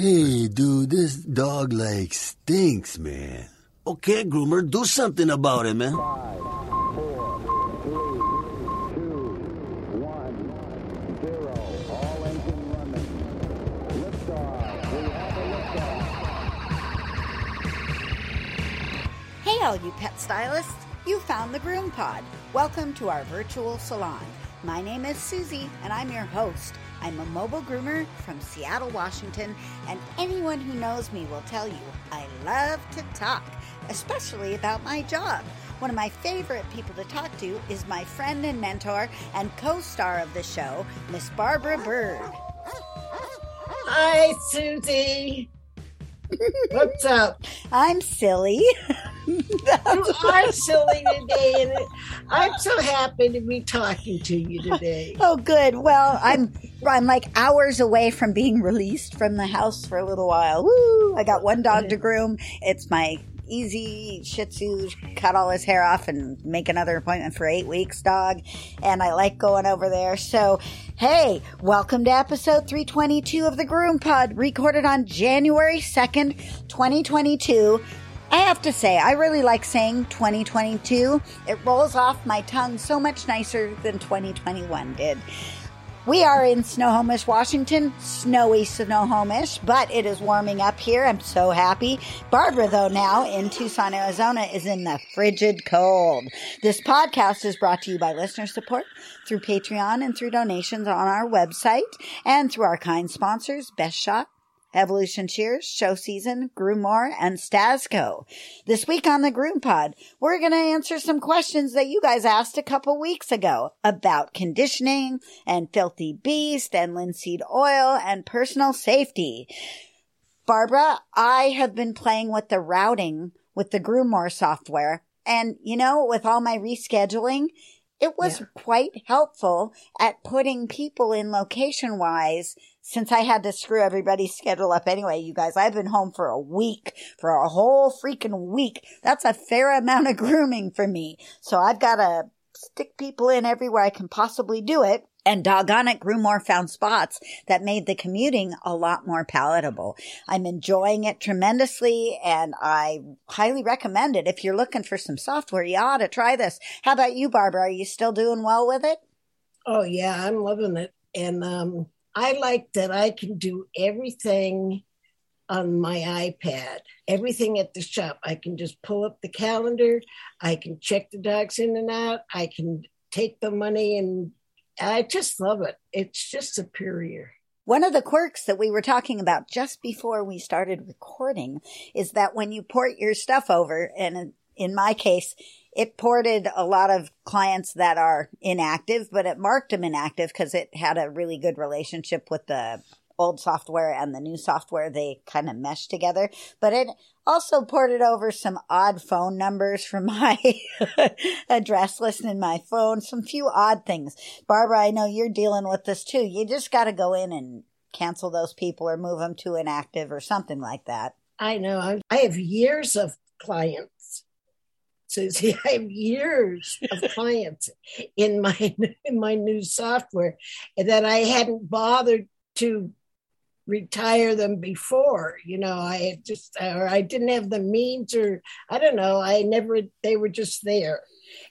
Hey, dude, this dog like stinks, man. Okay, groomer, do something about it, man. Hey, all you pet stylists! You found the Groom Pod. Welcome to our virtual salon. My name is Susie, and I'm your host. I'm a mobile groomer from Seattle, Washington, and anyone who knows me will tell you I love to talk, especially about my job. One of my favorite people to talk to is my friend and mentor and co star of the show, Miss Barbara Bird. Hi, Susie. What's up? I'm silly. You are silly today, and I'm so happy to be talking to you today. Oh, good. Well, I'm I'm like hours away from being released from the house for a little while. Woo! I got one dog to groom. It's my easy Shih Tzu. Cut all his hair off and make another appointment for eight weeks, dog. And I like going over there. So, hey, welcome to episode 322 of the Groom Pod, recorded on January 2nd, 2022. I have to say, I really like saying 2022. It rolls off my tongue so much nicer than 2021 did. We are in Snohomish, Washington, snowy Snohomish, but it is warming up here. I'm so happy. Barbara, though, now in Tucson, Arizona, is in the frigid cold. This podcast is brought to you by listener support through Patreon and through donations on our website and through our kind sponsors, Best Shot, Evolution Shears, Show Season, Groomore, and Stasco. This week on the Groom Pod, we're going to answer some questions that you guys asked a couple weeks ago about conditioning and filthy beast and linseed oil and personal safety. Barbara, I have been playing with the routing with the Groomore software. And, you know, with all my rescheduling, it was Yeah. quite helpful at putting people in location wise since I had to screw everybody's schedule up anyway, you guys. I've been home for a week, for a whole freaking week. That's a fair amount of grooming for me. So I've got to stick people in everywhere I can possibly do it. And doggone it, Groomore found spots that made the commuting a lot more palatable. I'm enjoying it tremendously and I highly recommend it. If you're looking for some software, you ought to try this. How about you, Barbara? Are you still doing well with it? Oh yeah, I'm loving it, and um, I like that I can do everything on my iPad. Everything at the shop, I can just pull up the calendar. I can check the dogs in and out. I can take the money, and I just love it. It's just superior. One of the quirks that we were talking about just before we started recording is that when you port your stuff over, and in my case, it ported a lot of clients that are inactive, but it marked them inactive because it had a really good relationship with the old software and the new software. They kind of meshed together, but it also ported over some odd phone numbers from my address list in my phone, some few odd things. Barbara, I know you're dealing with this too. You just got to go in and cancel those people or move them to inactive or something like that. I know. I have years of clients. Susie, I have years of clients in my in my new software that I hadn't bothered to retire them before. You know, I just or I didn't have the means or I don't know. I never they were just there.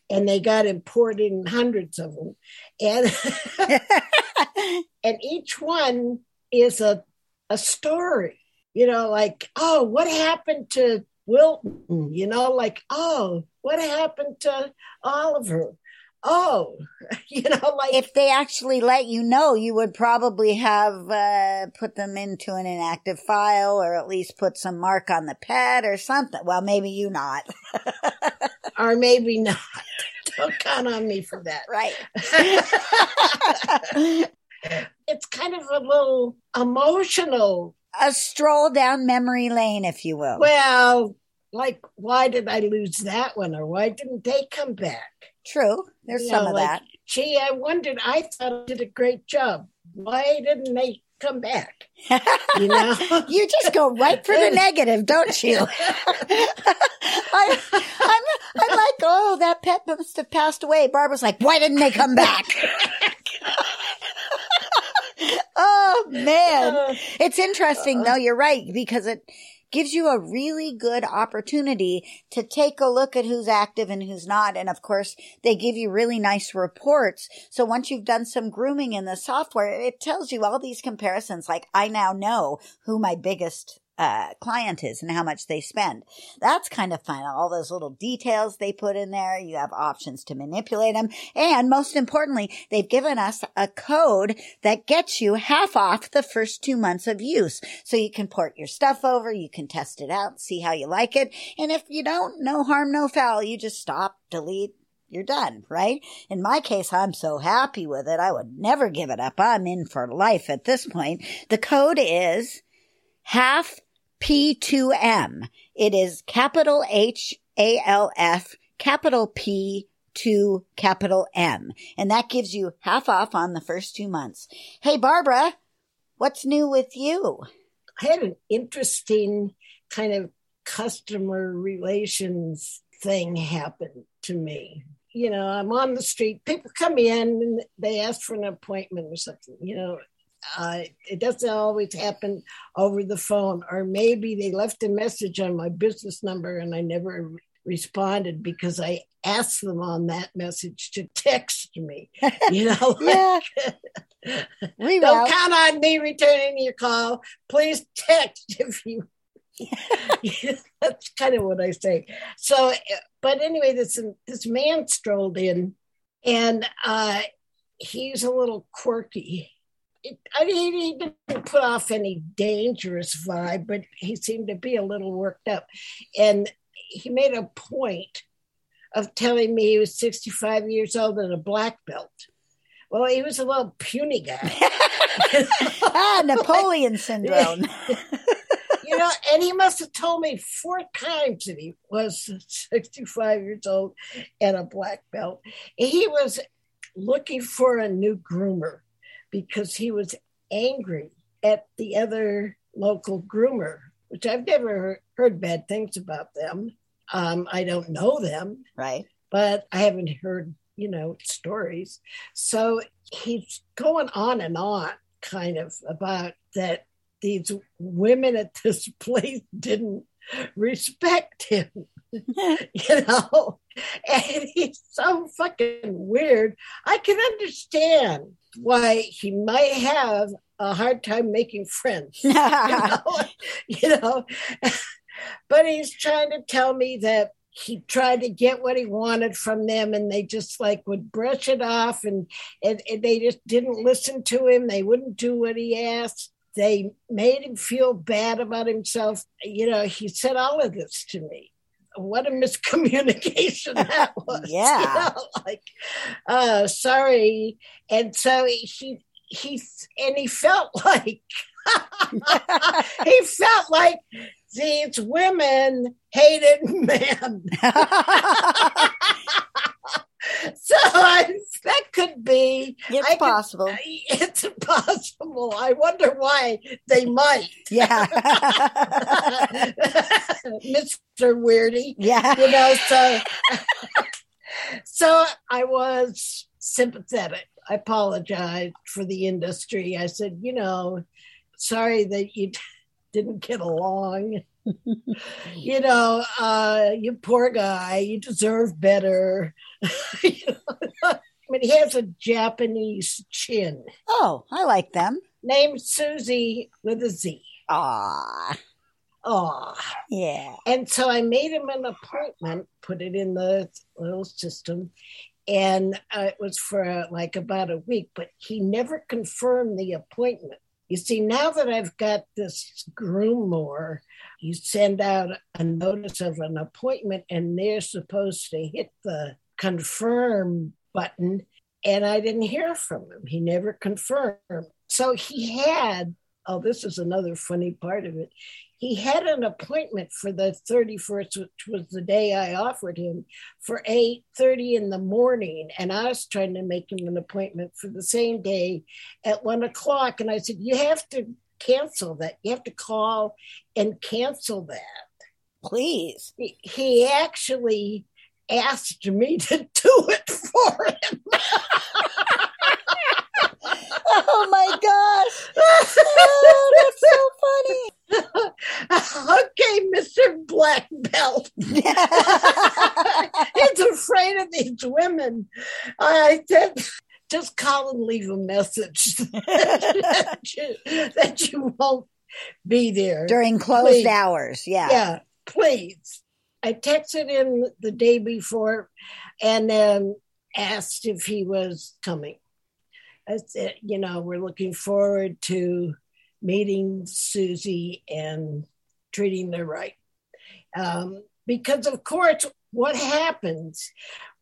And they got imported in hundreds of them. And and each one is a a story you know like oh what happened to wilton you know like oh what happened to oliver oh you know like if they actually let you know, you would probably have uh, put them into an inactive file or at least put some mark on the pad or something. Well, maybe you not. or maybe not don't count on me for that right. it's kind of a little emotional A stroll down memory lane, if you will. well like why did i lose that one or why didn't they come back True. There's You some know, of like, that. Gee, I wondered. I thought I did a great job. Why didn't they come back? You know, you just go right for the negative, don't you? I, I'm, I'm like, oh, that pet must have passed away. Barbara's like, why didn't they come back? oh man. Uh, it's interesting uh-uh. though, you're right, because it gives you a really good opportunity to take a look at who's active and who's not. And of course, they give you really nice reports. So once you've done some grooming in the software, it tells you all these comparisons. Like I now know who my biggest uh, client is and how much they spend. That's kind of fun. All those little details they put in there. You have options to manipulate them. And most importantly, they've given us a code that gets you half off the first two months of use. So you can port your stuff over. You can test it out, see how you like it. And if you don't, no harm, no foul. You just stop, delete, you're done, right? In my case, I'm so happy with it. I would never give it up. I'm in for life at this point. The code is half P2M. It is capital H A L F, capital P to capital M. And that gives you half off on the first two months. Hey, Barbara, what's new with you? I had an interesting kind of customer relations thing happen to me. You know, I'm on the street, people come in and they ask for an appointment or something, you know, uh, it doesn't always happen over the phone, or maybe they left a message on my business number and I never responded because I asked them on that message to text me. You know, yeah. don't count on me returning your call. Please text if you. That's kind of what I say. So, but anyway, this this man strolled in, and uh, he's a little quirky I mean, he didn't put off any dangerous vibe, but he seemed to be a little worked up. And he made a point of telling me he was 65 years old and a black belt. Well, he was a little puny guy. ah, Napoleon syndrome. you know, and he must have told me four times that he was 65 years old and a black belt. He was looking for a new groomer because he was angry at the other local groomer, which I've never heard bad things about them. Um, I don't know them, right? But I haven't heard, you know, stories. So he's going on and on, kind of about that these women at this place didn't respect him, you know, and he's so fucking weird. I can understand why he might have a hard time making friends. you, know? you know, but he's trying to tell me that he tried to get what he wanted from them and they just like would brush it off and, and, and they just didn't listen to him they wouldn't do what he asked they made him feel bad about himself you know he said all of this to me what a miscommunication that was. yeah. You know, like, uh, sorry. And so he, he, and he felt like, he felt like these women hated men. so It's possible. Could, it's possible. I wonder why they might. Yeah. Mr. Weirdy. Yeah. You know, so so I was sympathetic. I apologized for the industry. I said, you know, sorry that you didn't get along. you know, uh, you poor guy, you deserve better. you know? Mean, he has a Japanese chin. Oh, I like them. Named Susie with a Z. Ah. Oh, yeah. And so I made him an appointment, put it in the little system, and uh, it was for uh, like about a week, but he never confirmed the appointment. You see, now that I've got this Groomore, you send out a notice of an appointment and they're supposed to hit the confirm button. And I didn't hear from him. He never confirmed. So he had, oh, this is another funny part of it. He had an appointment for the 31st, which was the day I offered him, for 8:30 in the morning. And I was trying to make him an appointment for the same day at one o'clock. And I said, You have to cancel that. You have to call and cancel that. Please. He, he actually asked me to do it for him. oh my gosh. Oh, that's so funny. okay, Mr. Black Belt. He's afraid of these women. I said, just call and leave a message that, you, that you won't be there During closed Please. hours. Yeah. yeah, please. I texted him the day before and then asked if he was coming. I said, you know, we're looking forward to meeting Susie and treating her right. Um, because, of course, what happens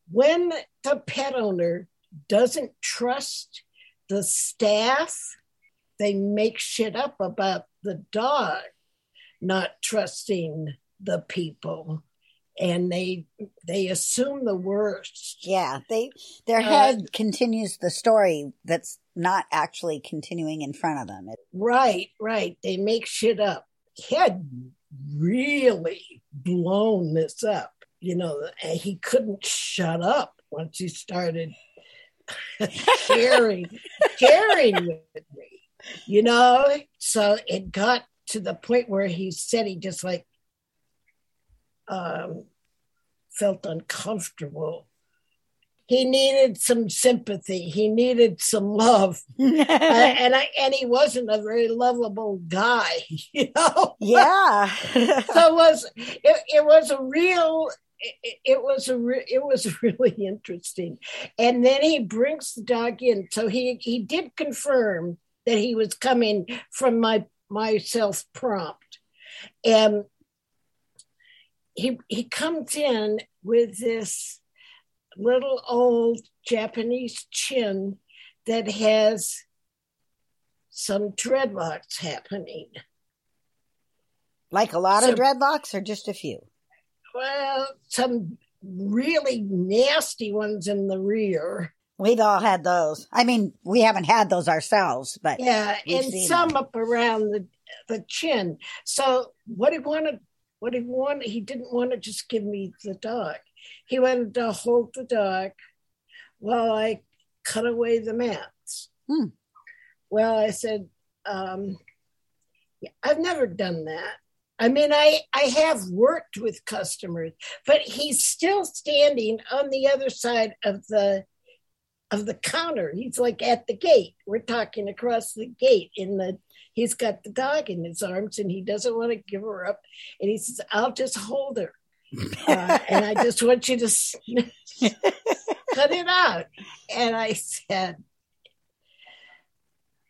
when the pet owner doesn't trust the staff, they make shit up about the dog not trusting the people and they they assume the worst Yeah. They their Uh, head continues the story that's not actually continuing in front of them. Right right they make shit up he had really blown this up you know he couldn't shut up once he started sharing sharing with me you know so it got to the point where he said he just like um felt uncomfortable he needed some sympathy he needed some love Uh, and I and he wasn't a very lovable guy, you know. yeah. so it was it, it was a real it, it was a re, it was really interesting, and then he brings the dog in. So he he did confirm that he was coming from my my self prompt, and he he comes in with this little old Japanese chin that has some dreadlocks happening. like a lot So- of dreadlocks or just a few? Well, some really nasty ones in the rear. We've all had those. I mean, we haven't had those ourselves, but Yeah, and some up around the the chin. So what he wanted, what he wanted, he didn't want to just give me the dog. He wanted to hold the dog while I cut away the mats. Hmm. Well, I said, um, yeah, I've never done that. I mean, I, I have worked with customers, but he's still standing on the other side of the of the counter. He's like at the gate. We're talking across the gate in the he's got the dog in his arms and he doesn't want to give her up. And he says, I'll just hold her. Uh, and I just want you to cut it out. And I said,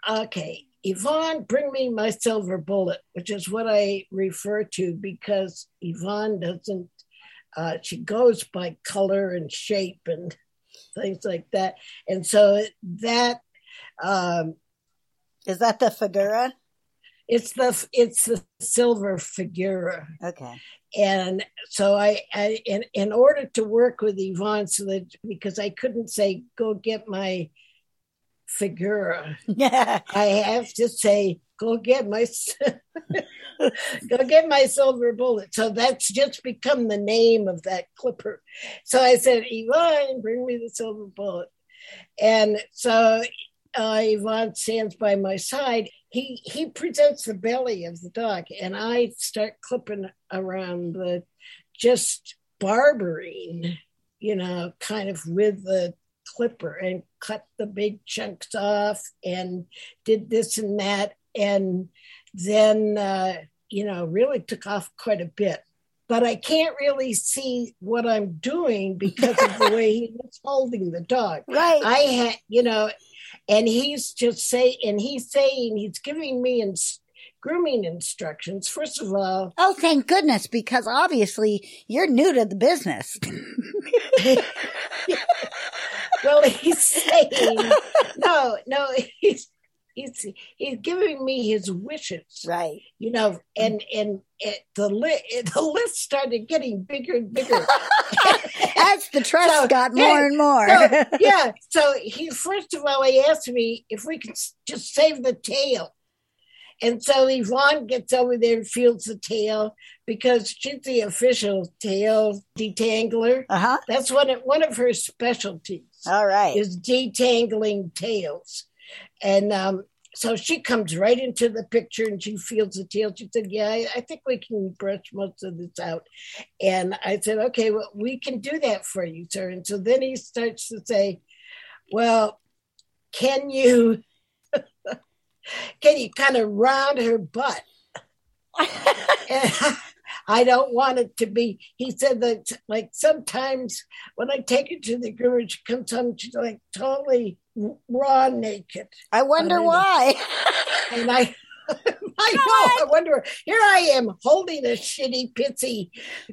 okay, Yvonne, bring me my silver bullet, which is what I refer to because Yvonne doesn't, uh, she goes by color and shape and things like that. And so that, um, is that the figura? it's the it's the silver figura Okay. and so I, I in, in order to work with Yvonne so that because I couldn't say go get my figura. Yeah. I have to say go get my go get my silver bullet. So that's just become the name of that clipper. So I said Yvonne bring me the silver bullet. And so uh, Yvonne stands by my side. He he presents the belly of the dog and I start clipping around the just barbering you know kind of with the clipper and cut the big chunks off and did this and that and then uh, you know really took off quite a bit but I can't really see what I'm doing because of the way he was holding the dog. Right. I had, you know, and he's just saying, and he's saying, he's giving me ins- grooming instructions. First of all, oh, thank goodness, because obviously you're new to the business. well, he's saying, no, no, he's, he's, he's giving me his wishes, right. you know, and, and it, the list, the list started getting bigger and bigger. As the trust So, got more and more. so, yeah. So he first of all he asked me if we could just save the tail. And so Yvonne gets over there and feels the tail because she's the official tail detangler. Uh huh. That's one of, one of her specialties All right. is detangling tails. And um, so she comes right into the picture and she feels the tail. She said, Yeah, I, I, think we can brush most of this out. And I said, Okay, well, we can do that for you, sir. And so then he starts to say, Well, can you can you kind of round her butt? I don't want it to be. He said that, like, sometimes when I take her to the groomer, she comes home, she's like totally raw naked. I wonder why. and I, I know. I wonder. Here I am holding a shitty pitsy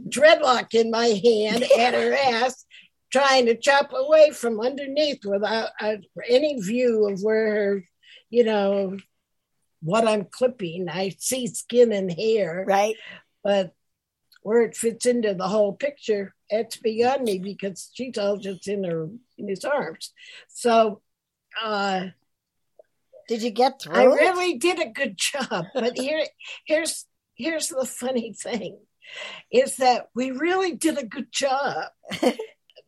dreadlock in my hand at her ass, trying to chop away from underneath without uh, any view of where her, you know, what I'm clipping. I see skin and hair. Right. But where it fits into the whole picture, it's beyond me because she's all just in her in his arms. So uh did you get through? I really did a good job. But here here's here's the funny thing is that we really did a good job.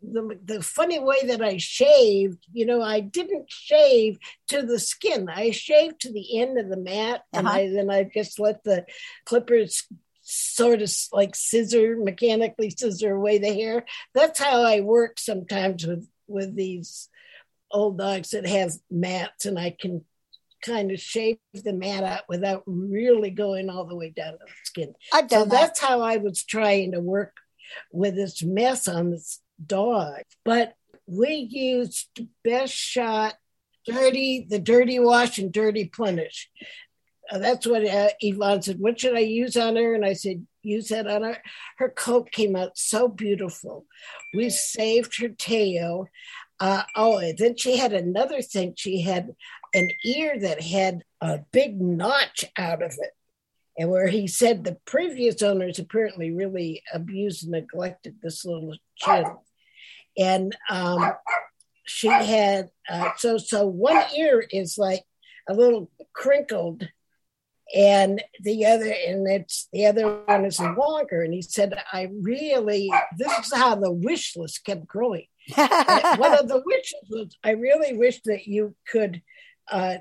the, the funny way that I shaved, you know, I didn't shave to the skin. I shaved to the end of the mat, and uh-huh. I, then I just let the clippers sort of like scissor, mechanically scissor away the hair. That's how I work sometimes with with these old dogs that have mats, and I can kind of shave the mat out without really going all the way down to the skin. I've done so that. that's how I was trying to work with this mess on this dog. But we used best shot, dirty, the dirty wash and dirty plenish. Uh, that's what uh, Yvonne said. What should I use on her? And I said, use that on her. Her coat came out so beautiful. We saved her tail. Uh, oh, and then she had another thing. She had an ear that had a big notch out of it. And where he said the previous owners apparently really abused and neglected this little chin and um, she had uh, so so one ear is like a little crinkled and the other and it's the other one is longer and he said i really this is how the wish list kept growing one of the wishes was i really wish that you could uh,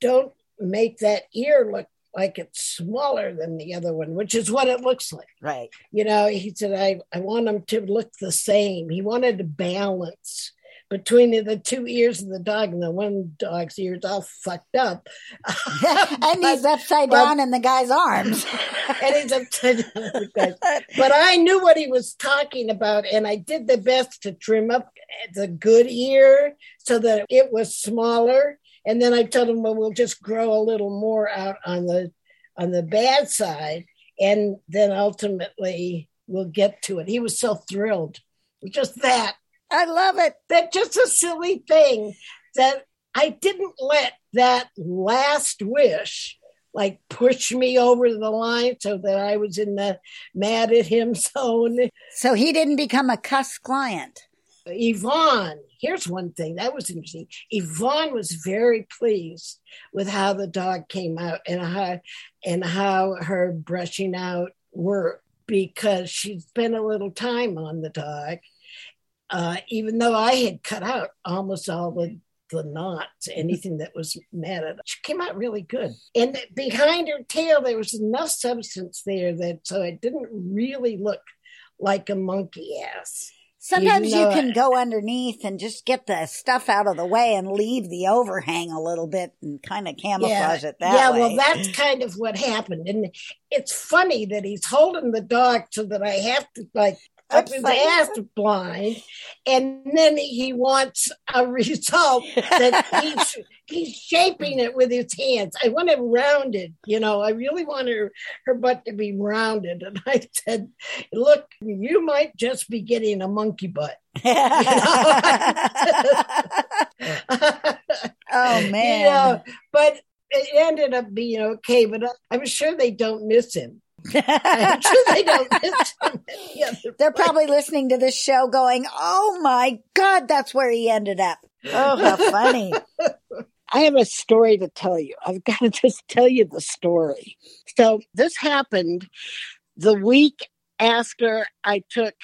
don't make that ear look like it's smaller than the other one, which is what it looks like. Right. You know, he said, I, I want them to look the same. He wanted to balance between the two ears of the dog and the one dog's ears all fucked up. and he's upside but, down in the guy's arms. and he's upside down guy's. But I knew what he was talking about, and I did the best to trim up the good ear so that it was smaller and then I told him, well, we'll just grow a little more out on the on the bad side, and then ultimately we'll get to it. He was so thrilled. With just that. I love it. That just a silly thing that I didn't let that last wish like push me over the line so that I was in the mad at him zone. So he didn't become a cuss client. Yvonne, here's one thing that was interesting. Yvonne was very pleased with how the dog came out and how and how her brushing out worked because she spent a little time on the dog. Uh, even though I had cut out almost all the the knots, anything that was matted. She came out really good. And behind her tail, there was enough substance there that so it didn't really look like a monkey ass. Sometimes you, can go underneath and just get the stuff out of the way and leave the overhang a little bit and kind of camouflage yeah, it that yeah, way. Yeah, well, that's kind of what happened. And it's funny that he's holding the dog so that I have to like up his ass blind, and then he wants a result that he's he's shaping it with his hands. I want it rounded, you know. I really want her her butt to be rounded. And I said, "Look, you might just be getting a monkey butt." oh man! You know, but it ended up being okay. But I'm sure they don't miss him. I'm sure they don't miss him. The They're probably listening to this show, going, "Oh my god, that's where he ended up." Oh, how funny! I have a story to tell you. I've got to just tell you the story. So, this happened the week after I took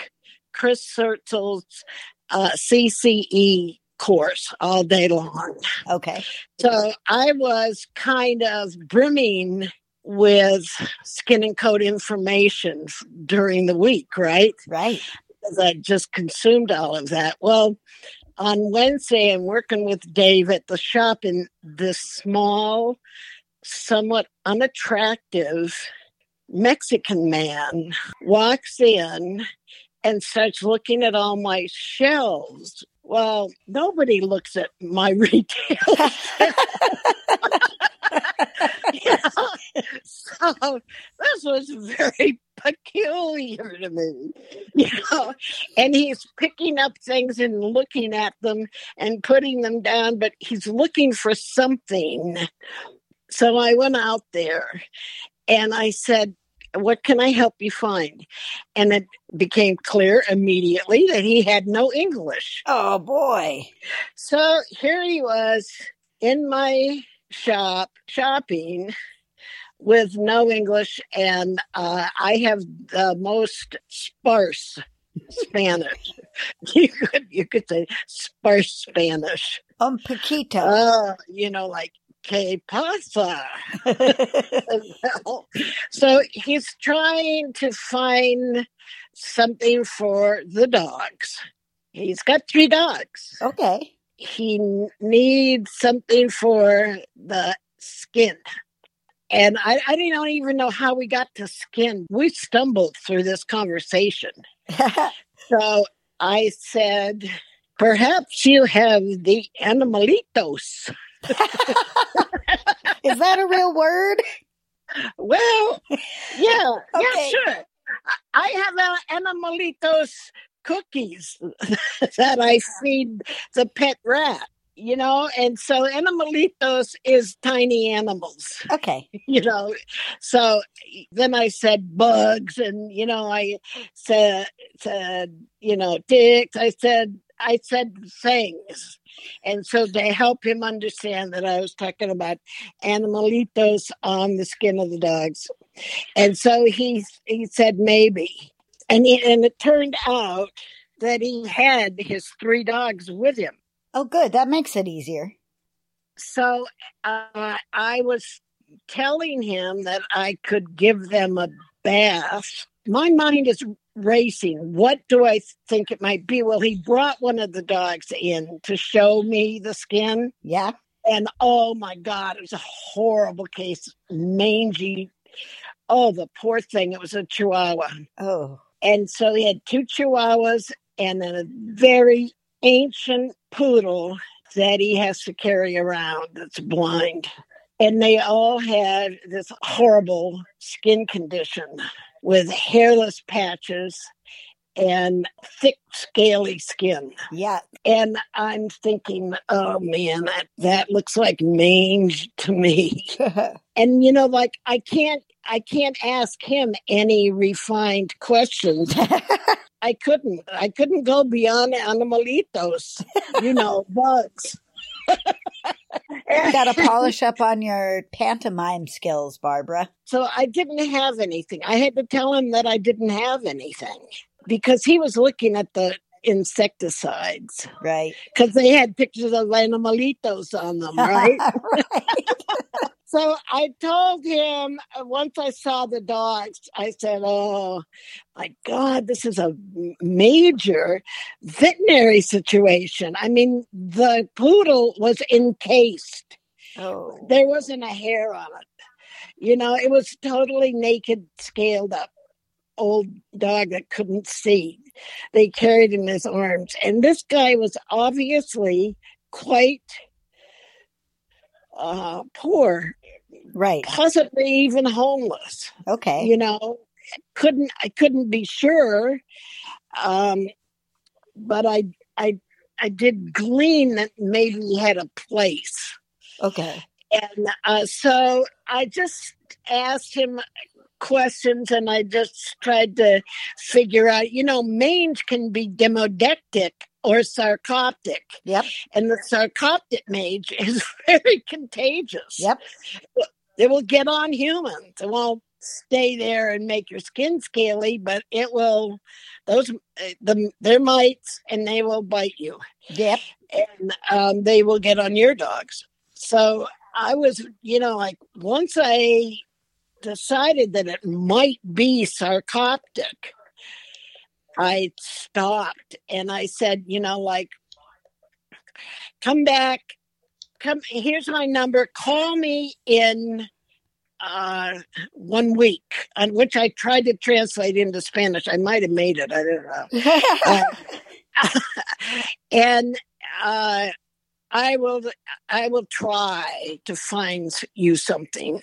Chris Sertzel's uh, CCE course all day long. Okay. So I was kind of brimming with skin and coat information during the week, right? Right. Because I just consumed all of that. Well, on Wednesday, I'm working with Dave at the shop, and this small, somewhat unattractive Mexican man walks in and starts looking at all my shelves. Well, nobody looks at my retail. So this was very peculiar to me, you know. And he's picking up things and looking at them and putting them down, but he's looking for something. So I went out there and I said, what can I help you find? And it became clear immediately that he had no English. Oh boy. So here he was in my shop shopping with no English, and uh, I have the most sparse Spanish. you could you could say sparse Spanish. Um, Paquito. Uh, you know, like que pasa? so he's trying to find something for the dogs. He's got three dogs. okay. He needs something for the skin. And I, I don't even know how we got to skin. We stumbled through this conversation. So I said, perhaps you have the animalitos. Is that a real word? Well, yeah, Okay. yeah, sure. I have animalitos cookies that I feed the pet rat, you know, and so animalitos is tiny animals, Okay. you know. So then I said bugs, and you know, I said said you know ticks. I said I said things. And so to help him understand that I was talking about animalitos on the skin of the dogs. And so he he said maybe. And he, and it turned out that he had his three dogs with him. Oh, good. That makes it easier. So uh, I was telling him that I could give them a bath. My mind is racing. What do I think it might be? Well, he brought one of the dogs in to show me the skin. Yeah. And oh my God, it was a horrible case. Mangy. Oh, the poor thing. It was a chihuahua. Oh. And so he had two chihuahuas and a very ancient poodle that he has to carry around that's blind. And they all had this horrible skin condition with hairless patches and thick, scaly skin. Yeah. And I'm thinking, oh man, that, that looks like mange to me. And you know, like I can't I can't ask him any refined questions. I couldn't. I couldn't go beyond animalitos, you know, bugs. you got to polish up on your pantomime skills, Barbara. So I didn't have anything. I had to tell him that I didn't have anything because he was looking at the insecticides Right. because they had pictures of animalitos on them, right? right. So I told him uh, once I saw the dogs, I said, Oh my God, this is a major veterinary situation. I mean, the poodle was encased, Oh. there wasn't a hair on it. You know, it was totally naked, scaled up, old dog that couldn't see. They carried him in his arms. And this guy was obviously quite uh, poor Right. possibly even homeless Okay. you know couldn't i couldn't be sure um but i i i did glean that maybe he had a place Okay. and uh, so i just asked him questions and i just tried to figure out you know mange can be demodectic or sarcoptic Yep. and the sarcoptic mange is very contagious Yep. it will get on humans. Well, stay there and make your skin scaly, but it will those uh, the they're mites and they will bite you. Yep. And um, they will get on your dogs. So I was, you know, like once I decided that it might be sarcoptic, I stopped and I said, you know, like, come back, come, here's my number, call me in uh, one week, on which I tried to translate into Spanish. I might have made it, I don't know. uh, and uh, I will, I will try to find you something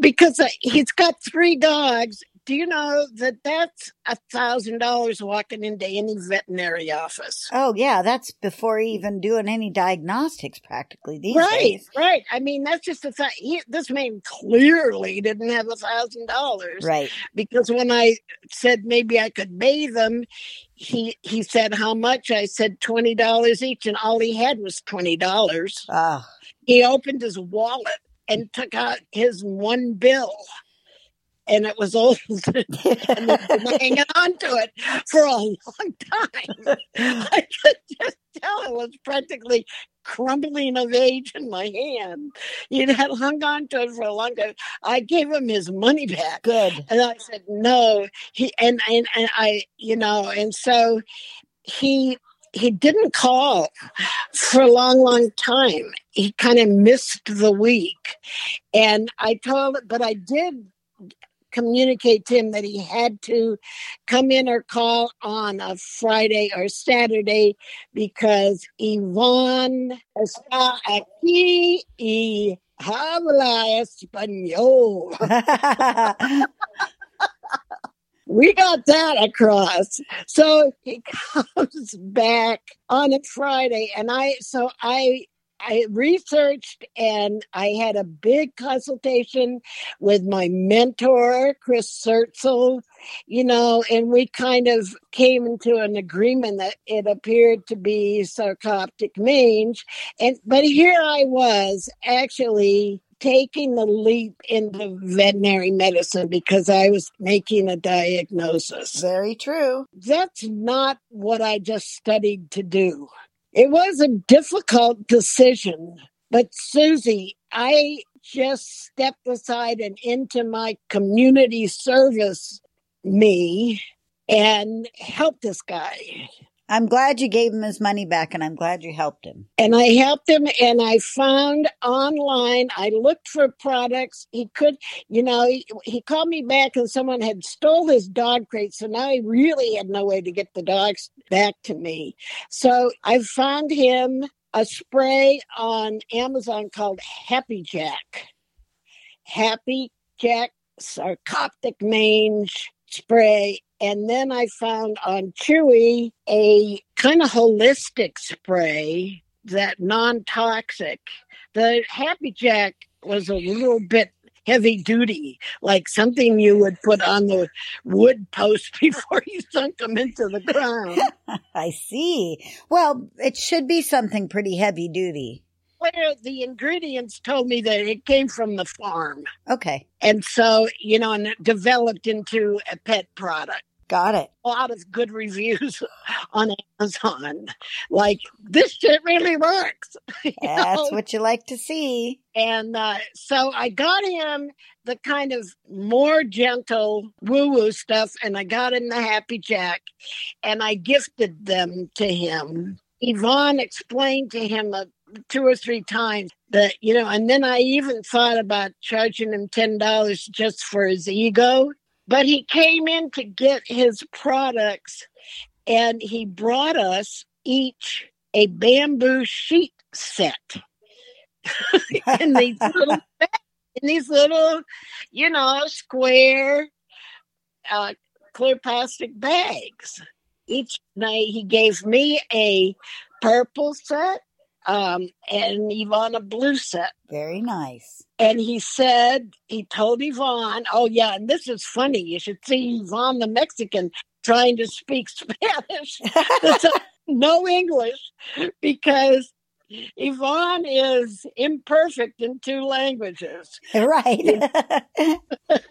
because uh, he's got three dogs. Do you know that that's a thousand dollars walking into any veterinary office? Oh yeah, that's before even doing any diagnostics practically these right, days. Right, right. I mean, that's just a thought. This man clearly didn't have a thousand dollars, Right. Because when I said maybe I could bathe him, he he said how much? I said twenty dollars each, and all he had was twenty dollars. Oh, He opened his wallet and took out his one bill. And it was old, and hanging on to it for a long time. I could just tell it was practically crumbling of age in my hand. He had hung on to it for a long time. I gave him his money back. good. And I said, no. He and, and and I, you know, and so he he didn't call for a long, long time. He kind of missed the week. And I told but I did communicate to him that he had to come in or call on a Friday or Saturday because Yvonne está aquí y habla español. We got that across. So he comes back on a Friday, and I so I I researched and I had a big consultation with my mentor, Chris Sertzel, you know, and we kind of came into an agreement that it appeared to be sarcoptic mange. And but here I was actually taking the leap into veterinary medicine because I was making a diagnosis. Very true. That's not what I just studied to do. It was a difficult decision, but Susie, I just stepped aside and into my community service me and helped this guy. I'm glad you gave him his money back and I'm glad you helped him. And I helped him and I found online, I looked for products. He could, you know, he, he called me back and someone had stole his dog crate. So now he really had no way to get the dogs back to me. So I found him a spray on Amazon called Happy Jack. Happy Jack sarcoptic mange spray. And then I found on Chewy a kind of holistic spray that non toxic. The Happy Jack was a little bit heavy duty, like something you would put on the wood post before you sunk them into the ground. I see. Well, it should be something pretty heavy duty. Where the ingredients told me that it came from the farm. Okay. And so, you know, and it developed into a pet product. Got it. A lot of good reviews on Amazon. Like, this shit really works. That's know? what you like to see. And uh, so I got him the kind of more gentle woo woo stuff, and I got him the Happy Jack, and I gifted them to him. Yvonne explained to him uh, two or three times that, you know, and then I even thought about charging him $10 just for his ego. But he came in to get his products, and he brought us each a bamboo sheet set in these little in these little, you know, square, uh, clear plastic bags. Each night he gave me a purple set um, and Yvonne a blue set. Very nice. And he said, he told Yvonne, oh, yeah, and this is funny. You should see Yvonne the Mexican trying to speak Spanish. no English because Yvonne is imperfect in two languages. Right.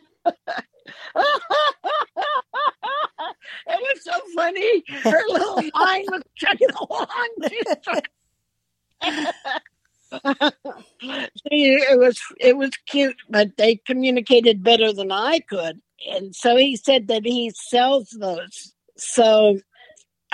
it was so funny. Her little mind was chugging along. See, it was it was cute, but they communicated better than I could. And so he said that he sells those. So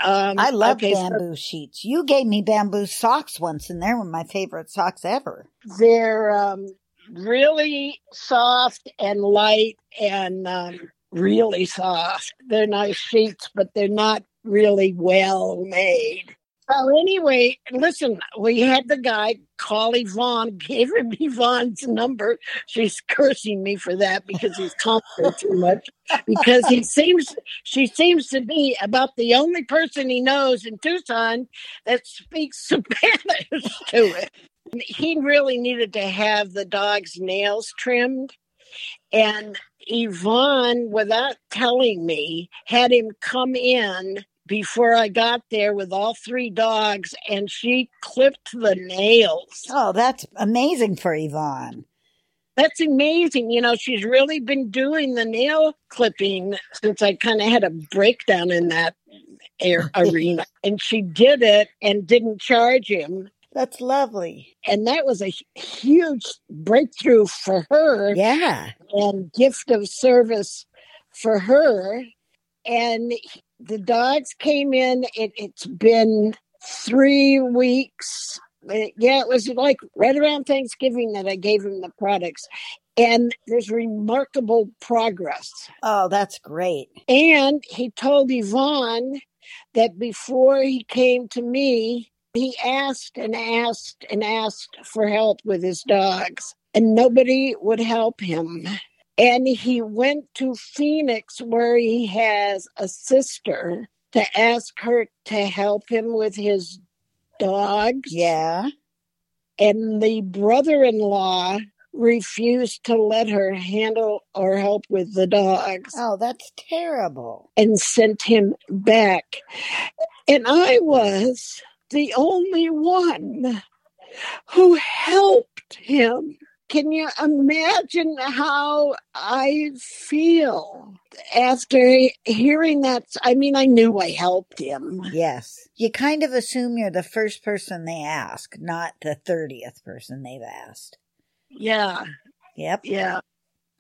um, I love okay, so bamboo sheets. You gave me bamboo socks once, and they were my favorite socks ever. they're um, really soft and light and um, really soft. They're nice sheets, but they're not really well made. So anyway, listen, we had the guy call Yvonne, gave him Yvonne's number. She's cursing me for that because he's calling too much. Because he seems she seems to be about the only person he knows in Tucson that speaks Spanish to it. He really needed to have the dog's nails trimmed. And Yvonne, without telling me, had him come in before I got there with all three dogs and she clipped the nails. Oh, that's amazing for Yvonne. That's amazing. You know, she's really been doing the nail clipping since I kind of had a breakdown in that air arena. And she did it and didn't charge him. That's lovely. And that was a huge breakthrough for her Yeah. and gift of service for her. And the dogs came in. It, it's been three weeks. Uh, Yeah, it was like right around Thanksgiving that I gave him the products. And there's remarkable progress. Oh, that's great. And he told Yvonne that before he came to me, he asked and asked and asked for help with his dogs, and nobody would help him. And he went to Phoenix, where he has a sister, to ask her to help him with his dogs. Yeah. And the brother in law refused to let her handle or help with the dogs Oh, that's terrible. and sent him back. And I was the only one who helped him. Can you imagine how I feel after hearing that? I mean, I knew I helped him. Yes. You kind of assume you're the first person they ask, not the 30th person they've asked. Yeah, Yep. yeah.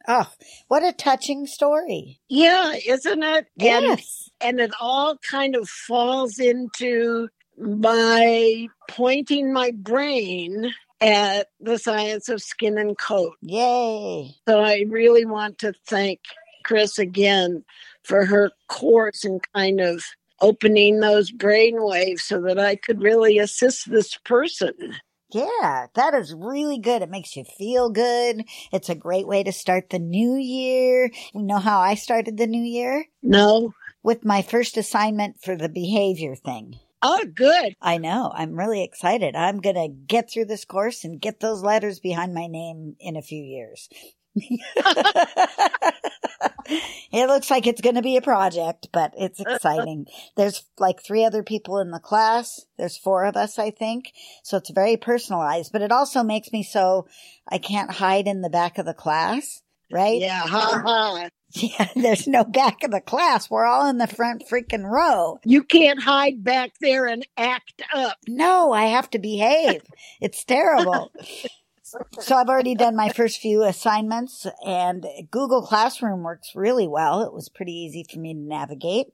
Oh, what a touching story. Yeah, isn't it? And Yes. and it all kind of falls into my pointing my brain at the science of skin and coat. Yay. So I really want to thank Chris again for her course and kind of opening those brain waves so that I could really assist this person. Yeah, that is really good. It makes you feel good. It's a great way to start the new year. You know how I started the new year? No? With my first assignment for the behavior thing. Oh, good. I know. I'm really excited. I'm going to get through this course and get those letters behind my name in a few years. it looks like it's going to be a project, but it's uh, uh. exciting. There's like three other people in the class. There's four of us, I think. So it's very personalized, but it also makes me so I can't hide in the back of the class, right? Yeah, ha ha. Yeah, there's no back of the class. We're all in the front freaking row. You can't hide back there and act up. No, I have to behave. it's terrible. So I've already done my first few assignments and Google Classroom works really well. It was pretty easy for me to navigate.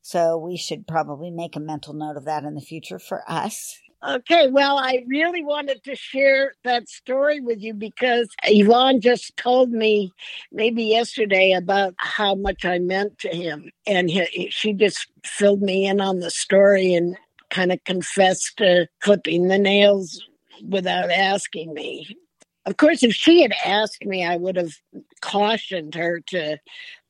So we should probably make a mental note of that in the future for us. Okay, well, I really wanted to share that story with you because Yvonne just told me maybe yesterday about how much I meant to him. And he, she just filled me in on the story and kind of confessed to clipping the nails without asking me. Of course, if she had asked me, I would have cautioned her to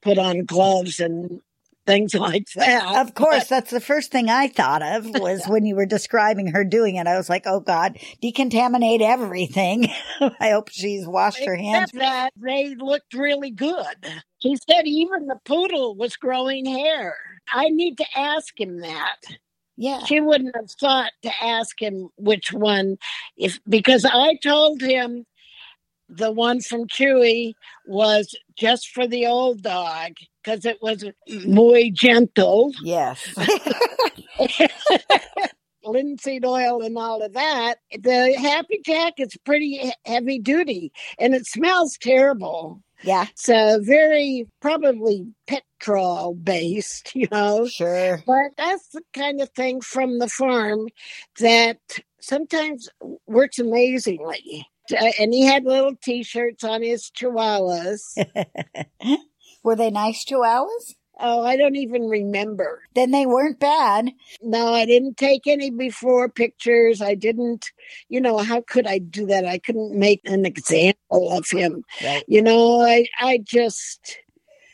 put on gloves and things like that. Of course, that's the first thing I thought of was when you were describing her doing it. I was like, oh God, decontaminate everything. I hope she's washed her hands. That they looked really good. He said even the poodle was growing hair. I need to ask him that. Yeah. She wouldn't have thought to ask him which one, if because I told him the one from Chewy was just for the old dog because it was muy gentle, Yes. linseed oil, and all of that. The Happy Jack is pretty heavy duty and it smells terrible. yeah. So very probably petrol based, you know. Sure. But that's the kind of thing from the farm that sometimes works amazingly. Uh, And he had little T-shirts on his chihuahuas. Were they nice chihuahuas? oh, I don't even remember. Then they weren't bad. No, I didn't take any before pictures. I didn't, you know, how could I do that? I couldn't make an example of him. Right. You know, I, I just,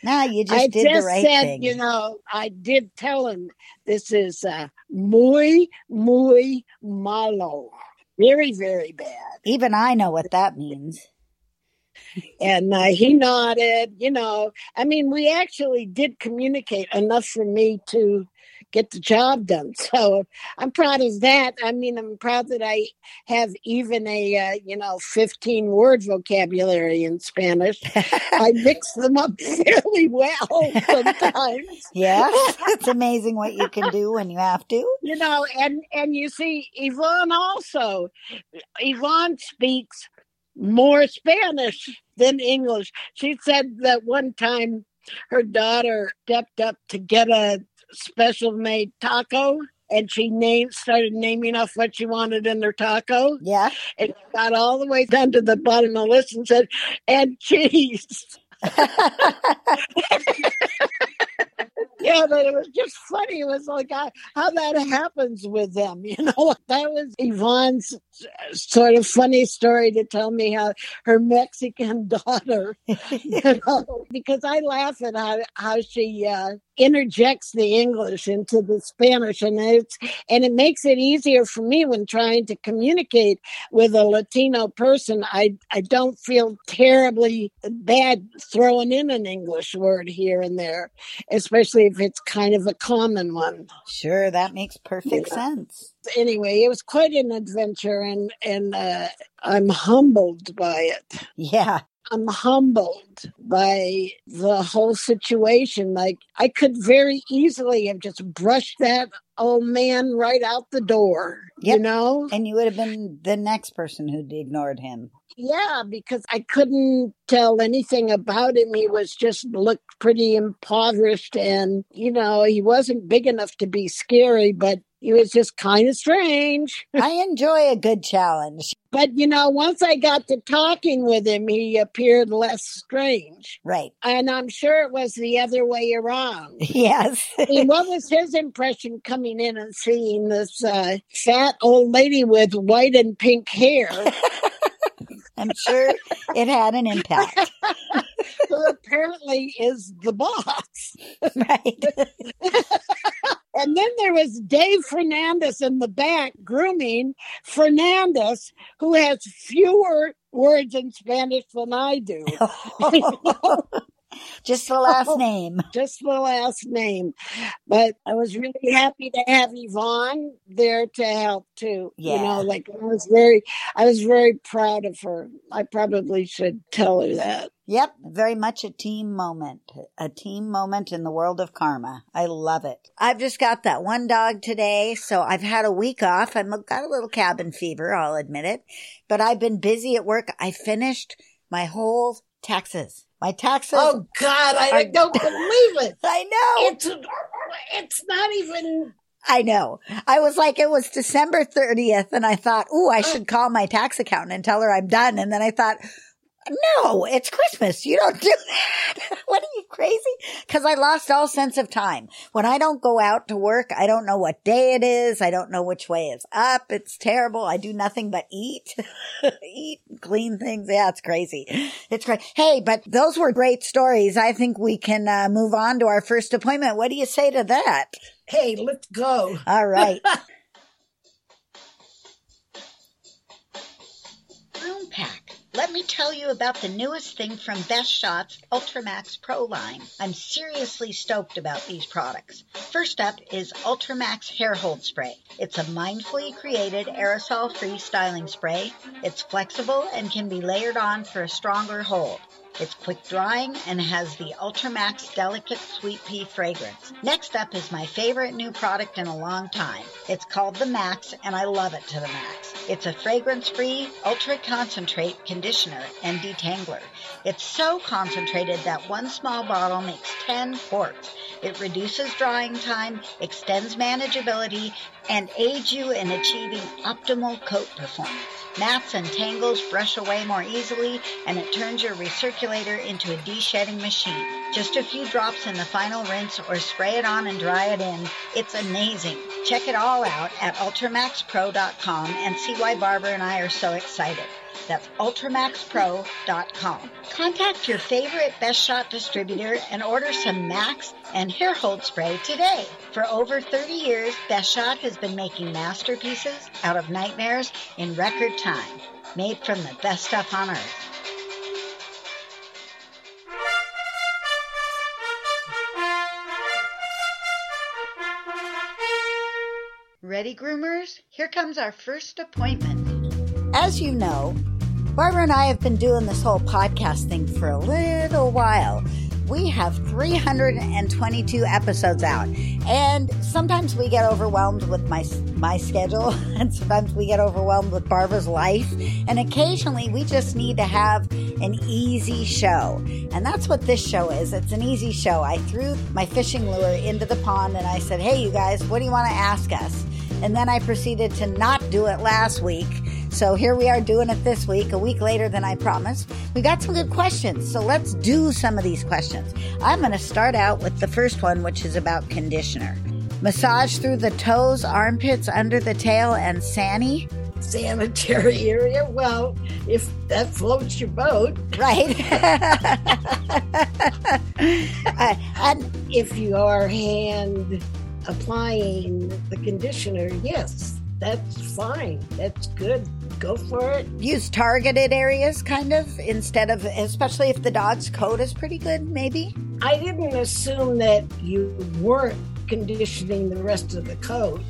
No, you just I did just the right said, thing. you know, I did tell him this is uh, muy, muy malo. Very, very bad. Even I know what that means. And uh, he nodded, you know. I mean, we actually did communicate enough for me to get the job done. So I'm proud of that. I mean, I'm proud that I have even a, uh, you know, 15 word vocabulary in Spanish. I mix them up fairly well sometimes. Yeah. it's amazing what you can do when you have to. you know and and you see yvonne also yvonne speaks more spanish than english she said that one time her daughter stepped up to get a special made taco and she named started naming off what she wanted in her taco Yeah. and got all the way down to the bottom of the list and said and cheese yeah, but it was just funny. It was like uh, how that happens with them. You know, that was Yvonne's uh, sort of funny story to tell me how her Mexican daughter, you know, because I laugh at how how she uh, interjects the English into the Spanish, and it's and it makes it easier for me when trying to communicate with a Latino person. I I don't feel terribly bad throwing in an English word here and there especially if it's kind of a common one. Sure, that makes perfect Yeah. sense. Anyway, it was quite an adventure, and and uh, I'm humbled by it. Yeah. I'm humbled by the whole situation. Like I could very easily have just brushed that old man right out the door. You know? And you would have been the next person who'd ignored him. Yeah, because I couldn't tell anything about him. He was just looked pretty impoverished and, you know, he wasn't big enough to be scary, but he was just kind of strange. I enjoy a good challenge. But, you know, once I got to talking with him, he appeared less strange. Right. And I'm sure it was the other way around. Yes. I mean, what was his impression coming in and seeing this uh, fat old lady with white and pink hair? I'm sure it had an impact. who apparently is the boss. Right. And then there was Dave Fernandez in the back grooming Fernandez, who has fewer words in Spanish than I do. Just the last oh, name. Just the last name. But I was really happy to have Yvonne there to help too. You know, like I was very I was very proud of her. I probably should tell her that. Yep, very much a team moment. A team moment in the world of karma. I love it. I've just got that one dog today, so I've had a week off. I've got a little cabin fever, I'll admit it. But I've been busy at work. I finished my whole taxes. My taxes. Oh God, I Are- don't believe it. I know. It's it's not even. I know. I was like, it was December 30th, and I thought, ooh, I oh. should call my tax accountant and tell her I'm done. And then I thought, no, it's Christmas. You don't do that. what are you crazy? Because I lost all sense of time. When I don't go out to work, I don't know what day it is. I don't know which way is up. It's terrible. I do nothing but eat, eat, clean things. Yeah, it's crazy. It's great. Hey, but those were great stories. I think we can uh, move on to our first appointment. What do you say to that? Hey, let's go. All right. Brown Pack let me tell you about the newest thing from Best Shots Ultramax Pro line. I'm seriously stoked about these products. First up is Ultramax Hair Hold Spray. It's a mindfully created aerosol free styling spray. It's flexible and can be layered on for a stronger hold. It's quick drying and has the Ultramax Delicate Sweet Pea fragrance. Next up is my favorite new product in a long time. It's called the Max and I love it to the max. It's a fragrance-free, ultra-concentrate conditioner and detangler. It's so concentrated that one small bottle makes 10 quarts. It reduces drying time, extends manageability, and aids you in achieving optimal coat performance. Mats and tangles brush away more easily, and it turns your recirculator into a de-shedding machine. Just a few drops in the final rinse or spray it on and dry it in. It's amazing. Check it all out at ultramaxpro.com and see why Barbara and I are so excited. That's ultramaxpro.com. Contact your favorite Best Shot distributor and order some Max and hair hold spray today. For over 30 years, Best Shot has been making masterpieces out of nightmares in record time, made from the best stuff on earth. Ready, groomers? Here comes our first appointment. As you know, Barbara and I have been doing this whole podcast thing for a little while. We have 322 episodes out, and sometimes we get overwhelmed with my my schedule, and sometimes we get overwhelmed with Barbara's life, and occasionally we just need to have an easy show, and that's what this show is. It's an easy show. I threw my fishing lure into the pond, and I said, "Hey, you guys, what do you want to ask us?" And then I proceeded to not do it last week so here we are doing it this week, a week later than I promised. We got some good questions, so let's do some of these questions. I'm going to start out with the first one, which is about conditioner. Massage through the toes, armpits, under the tail, and sani. Sanitary area. Well, if that floats your boat. Right. uh, and if you are hand applying the conditioner, yes, that's fine. That's good go for it. Use targeted areas, kind of, instead of, especially if the dog's coat is pretty good, maybe. I didn't assume that you weren't conditioning the rest of the coat.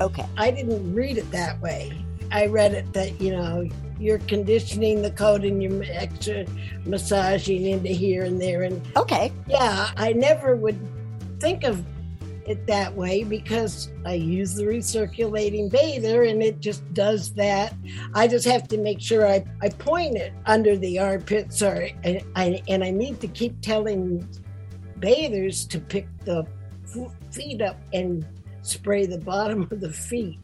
Okay. I didn't read it that way. I read it that, you know, you're conditioning the coat and you're extra massaging into here and there. And okay. Yeah, I never would think of it that way because I use the recirculating bather and it just does that. I just have to make sure I, I point it under the armpits or and I, and I need to keep telling bathers to pick the feet up and spray the bottom of the feet.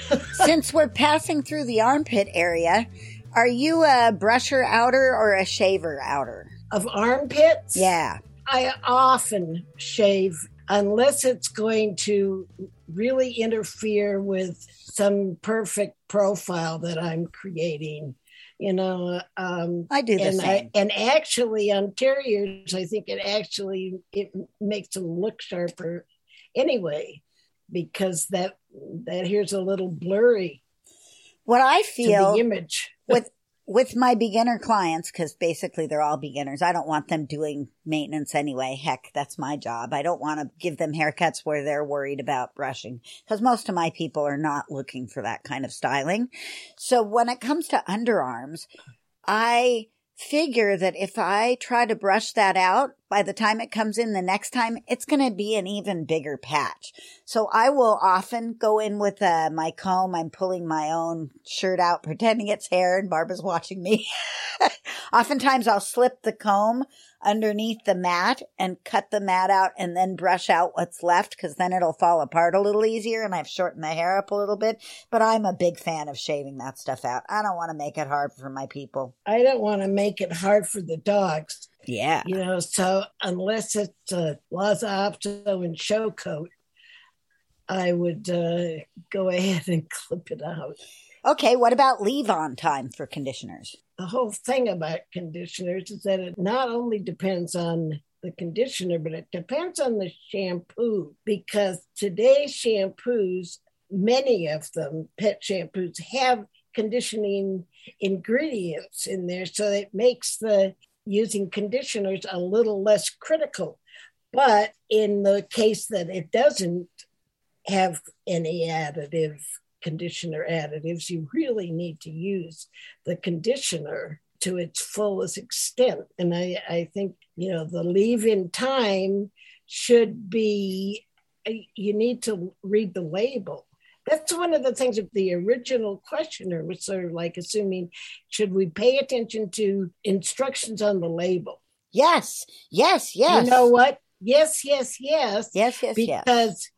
Since we're passing through the armpit area, are you a brusher outer or a shaver outer? Of armpits? Yeah. I often shave unless it's going to really interfere with some perfect profile that I'm creating. You know, um, I do the and same. I, and actually, on terriers, I think it actually it makes them look sharper anyway, because that that here's a little blurry. What I feel the image with with my beginner clients, because basically they're all beginners, I don't want them doing maintenance anyway. Heck, that's my job. I don't want to give them haircuts where they're worried about brushing because most of my people are not looking for that kind of styling. So when it comes to underarms, I figure that if I try to brush that out, by the time it comes in the next time, it's going to be an even bigger patch. So I will often go in with uh, my comb. I'm pulling my own shirt out, pretending it's hair, and Barbara's watching me. Oftentimes I'll slip the comb underneath the mat and cut the mat out and then brush out what's left because then it'll fall apart a little easier and I've shortened the hair up a little bit. But I'm a big fan of shaving that stuff out. I don't want to make it hard for my people. I don't want to make it hard for the dogs. Yeah. You know, so unless it's a Lhasa Apso and show coat, I would uh, go ahead and clip it out. Okay, what about leave on time for conditioners? The whole thing about conditioners is that it not only depends on the conditioner, but it depends on the shampoo because today's shampoos, many of them, pet shampoos, have conditioning ingredients in there. So it makes the using conditioners a little less critical. But in the case that it doesn't have any additive conditioner additives, you really need to use the conditioner to its fullest extent. And I, I think, you know, the leave in time should be, you need to read the label. That's one of the things that the original questioner was sort of like assuming should we pay attention to instructions on the label? Yes, yes, yes. You know what? Yes, yes, yes. Yes, yes, because yes.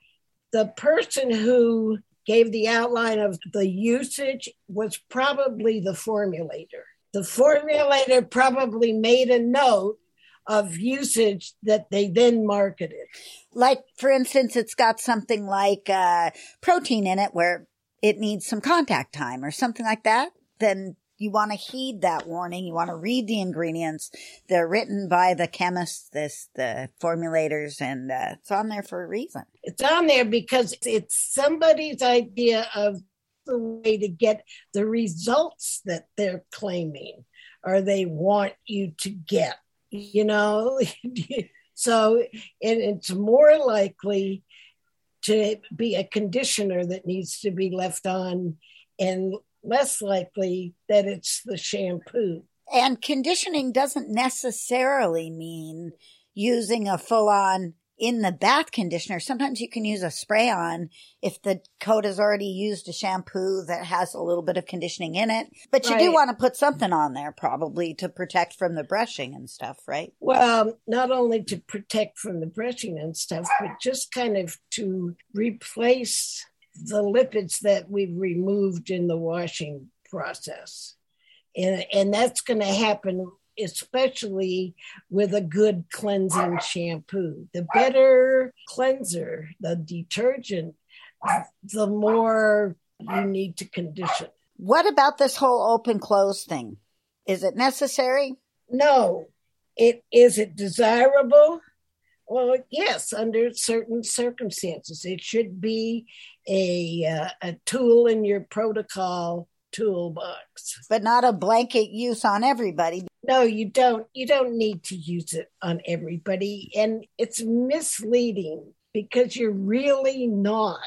the person who gave the outline of the usage was probably the formulator. The formulator probably made a note of usage that they then marketed. Like, for instance, it's got something like uh, protein in it where it needs some contact time or something like that. Then you want to heed that warning. You want to read the ingredients. They're written by the chemists, this the formulators, and uh, it's on there for a reason. It's on there because it's somebody's idea of the way to get the results that they're claiming or they want you to get. You know, so it, it's more likely to be a conditioner that needs to be left on and less likely that it's the shampoo. And conditioning doesn't necessarily mean using a full on in the bath conditioner. Sometimes you can use a spray on if the coat has already used a shampoo that has a little bit of conditioning in it. But you Right. do want to put something on there probably to protect from the brushing and stuff, right? Well, not only to protect from the brushing and stuff, but just kind of to replace the lipids that we've removed in the washing process. And, and that's going to happen especially with a good cleansing shampoo. The better cleanser, the detergent, the more you need to condition. What about this whole open close thing? Is it necessary? No, it is it desirable? Well, yes, under certain circumstances, it should be a uh, a tool in your protocol toolbox. But not a blanket use on everybody. No, you don't. You don't need to use it on everybody, and it's misleading because you're really not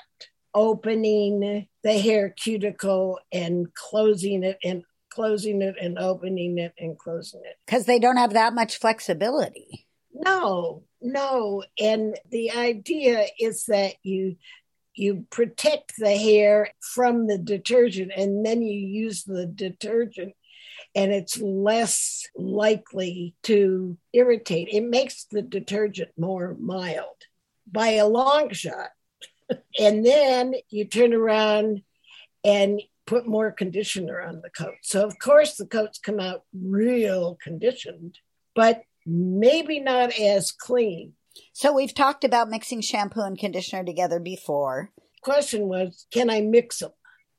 opening the hair cuticle and closing it and closing it and opening it and closing it. Because they don't have that much flexibility. No, no. And the idea is that you you protect the hair from the detergent and then you use the detergent and it's less likely to irritate. It makes the detergent more mild by a long shot. and then you turn around and put more conditioner on the coat. So of course the coats come out real conditioned, but maybe not as clean. So we've talked about mixing shampoo and conditioner together before. Question was, can I mix them?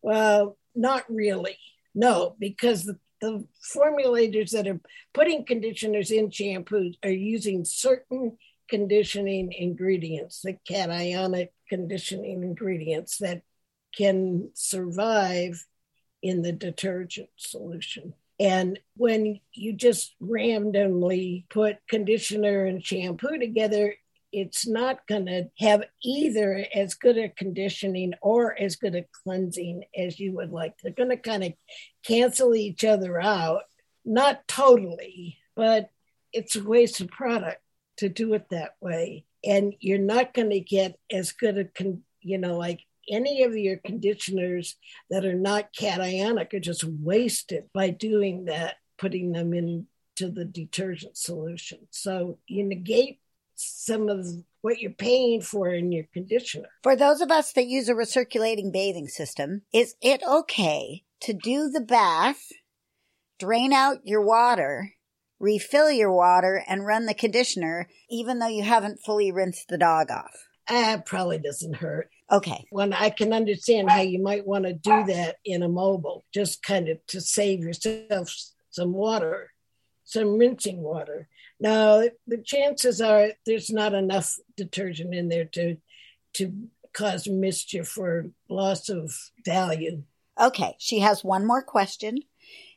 Well, not really. No, because the, the formulators that are putting conditioners in shampoos are using certain conditioning ingredients, the cationic conditioning ingredients that can survive in the detergent solution. And when you just randomly put conditioner and shampoo together, it's not going to have either as good a conditioning or as good a cleansing as you would like. They're going to kind of cancel each other out, not totally, but it's a waste of product to do it that way. And you're not going to get as good a, con- you know, like any of your conditioners that are not cationic are just wasted by doing that, putting them into the detergent solution. So you negate some of what you're paying for in your conditioner. For those of us that use a recirculating bathing system, is it okay to do the bath, drain out your water, refill your water, and run the conditioner, even though you haven't fully rinsed the dog off? Ah, probably doesn't hurt. Okay. When I can understand how you might want to do that in a mobile, just kind of to save yourself some water, some rinsing water. Now, the chances are there's not enough detergent in there to to cause mischief or loss of value. Okay. She has one more question.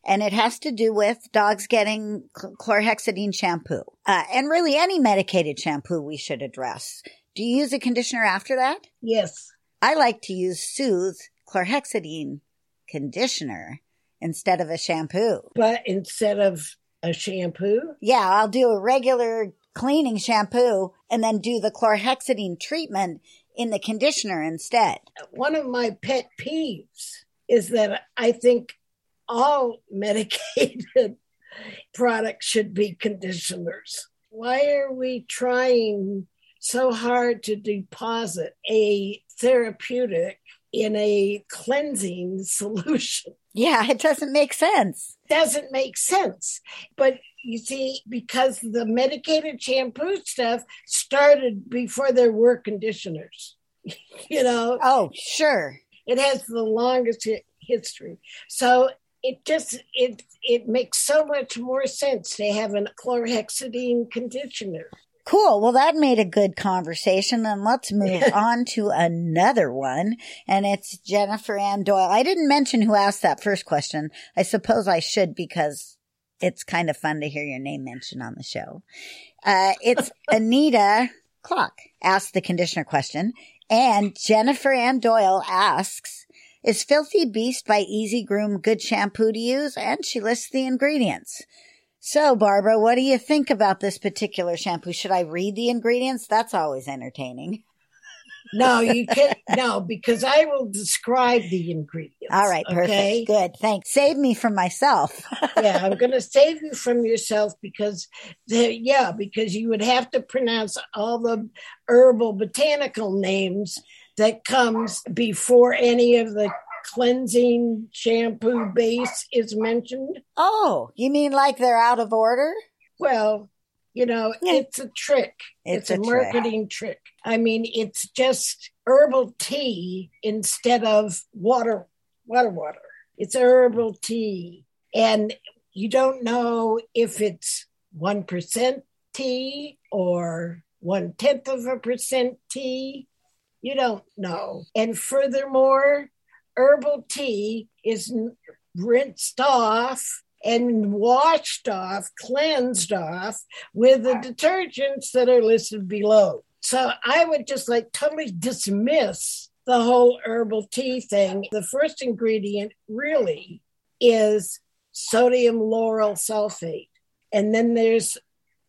and it has to do with dogs getting chlorhexidine shampoo. Uh, and really any medicated shampoo we should address. Do you use a conditioner after that? Yes. I like to use Soothe chlorhexidine conditioner instead of a shampoo. But instead of a shampoo, Yeah, I'll do a regular cleaning shampoo and then do the chlorhexidine treatment in the conditioner instead. one of my pet peeves is that I think all medicated products should be conditioners. Why are we trying so hard to deposit a therapeutic in a cleansing solution? Yeah, it doesn't make sense. Doesn't make sense. But you see, because the medicated shampoo stuff started before there were conditioners, you know, Oh, sure. it has the longest history. So it just it it makes so much more sense to have a chlorhexidine conditioner. Cool. Well, that made a good conversation. and let's move on to another one. And it's Jennifer Ann Doyle. I didn't mention who asked that first question. I suppose I should because it's kind of fun to hear your name mentioned on the show. Uh, it's Anita Clock asked the conditioner question. And Jennifer Ann Doyle asks, is Filthy Beast by Easy Groom good shampoo to use? And she lists the ingredients. So, Barbara, what do you think about this particular shampoo? Should I read the ingredients? That's always entertaining. No, you can't. no, because I will describe the ingredients. All right, perfect. Okay. Good. Thanks. Save me from myself. yeah, I'm going to save you from yourself because, the, yeah, because you would have to pronounce all the herbal botanical names that comes before any of the cleansing shampoo base is mentioned. oh, you mean like they're out of order? Well, you know, Yeah. it's a trick. It's It's, a a, trick. marketing trick. I mean, it's just herbal tea instead of water, water, water. It's herbal tea. And you don't know if it's 1% tea or one tenth of a percent tea. You don't know. And furthermore, herbal tea is rinsed off and washed off, cleansed off with the detergents that are listed below. So I would just like totally dismiss the whole herbal tea thing. The first ingredient really is sodium lauryl sulfate. And then there's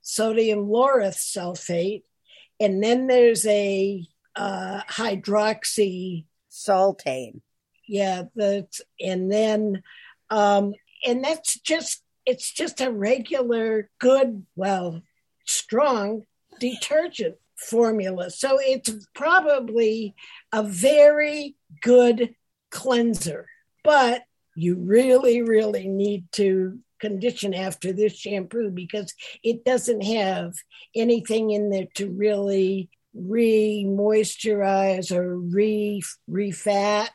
sodium laureth sulfate. And then there's a uh, hydroxy sultaine. Yeah that's and then um and that's just it's just a regular good well strong detergent formula. So it's probably a very good cleanser but you really really need to condition after this shampoo because it doesn't have anything in there to really re-moisturize or re refat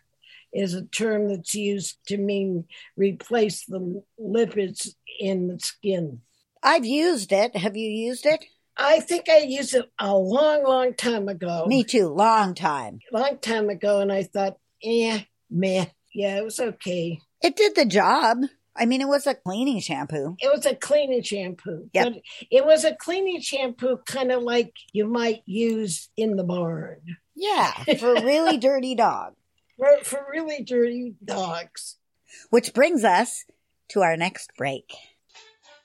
is a term that's used to mean replace the lipids in the skin. I've used it. Have you used it? I think I used it a long, long time ago. Me too. Long time. Long time ago, and I thought, eh, meh. Yeah, it was okay. It did the job. I mean, it was a cleaning shampoo. It was a cleaning shampoo. Yep. But it was a cleaning shampoo kind of like you might use in the barn Yeah, for a really dirty dog. For, really dirty dogs. Which brings us to our next break.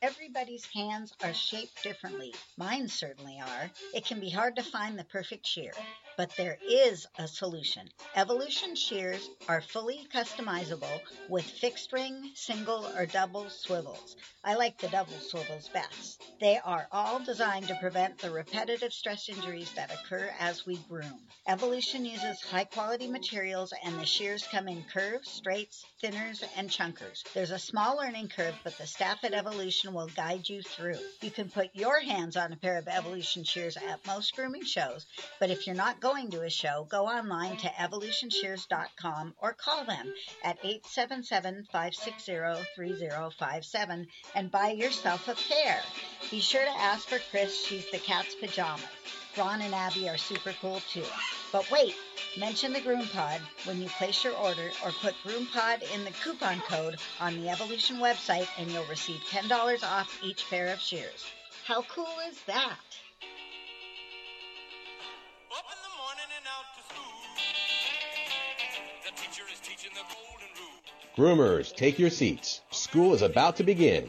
Everybody's hands are shaped differently. Mine certainly are. It can be hard to find the perfect shear, but there is a solution. Evolution shears are fully customizable with fixed ring, single, or double swivels. I like the double swivels best. They are all designed to prevent the repetitive stress injuries that occur as we groom. Evolution uses high quality materials and the shears come in curves, straights, thinners, and chunkers. There's a small learning curve, but the staff at Evolution will guide you through. You can put your hands on a pair of Evolution shears at most grooming shows, but if you're not going to a show, go online to evolutionshears.com or call them at 877 560 3057 and buy yourself a pair. Be sure to ask for Chris, she's the cat's pajamas. Ron and Abby are super cool too. But wait, Mention the GroomPod when you place your order or put GroomPod in the coupon code on the Evolution website and you'll receive $10 off each pair of shears. How cool is that? Up in the morning and out to school. The teacher is teaching the golden rule. Groomers, take your seats. School is about to begin.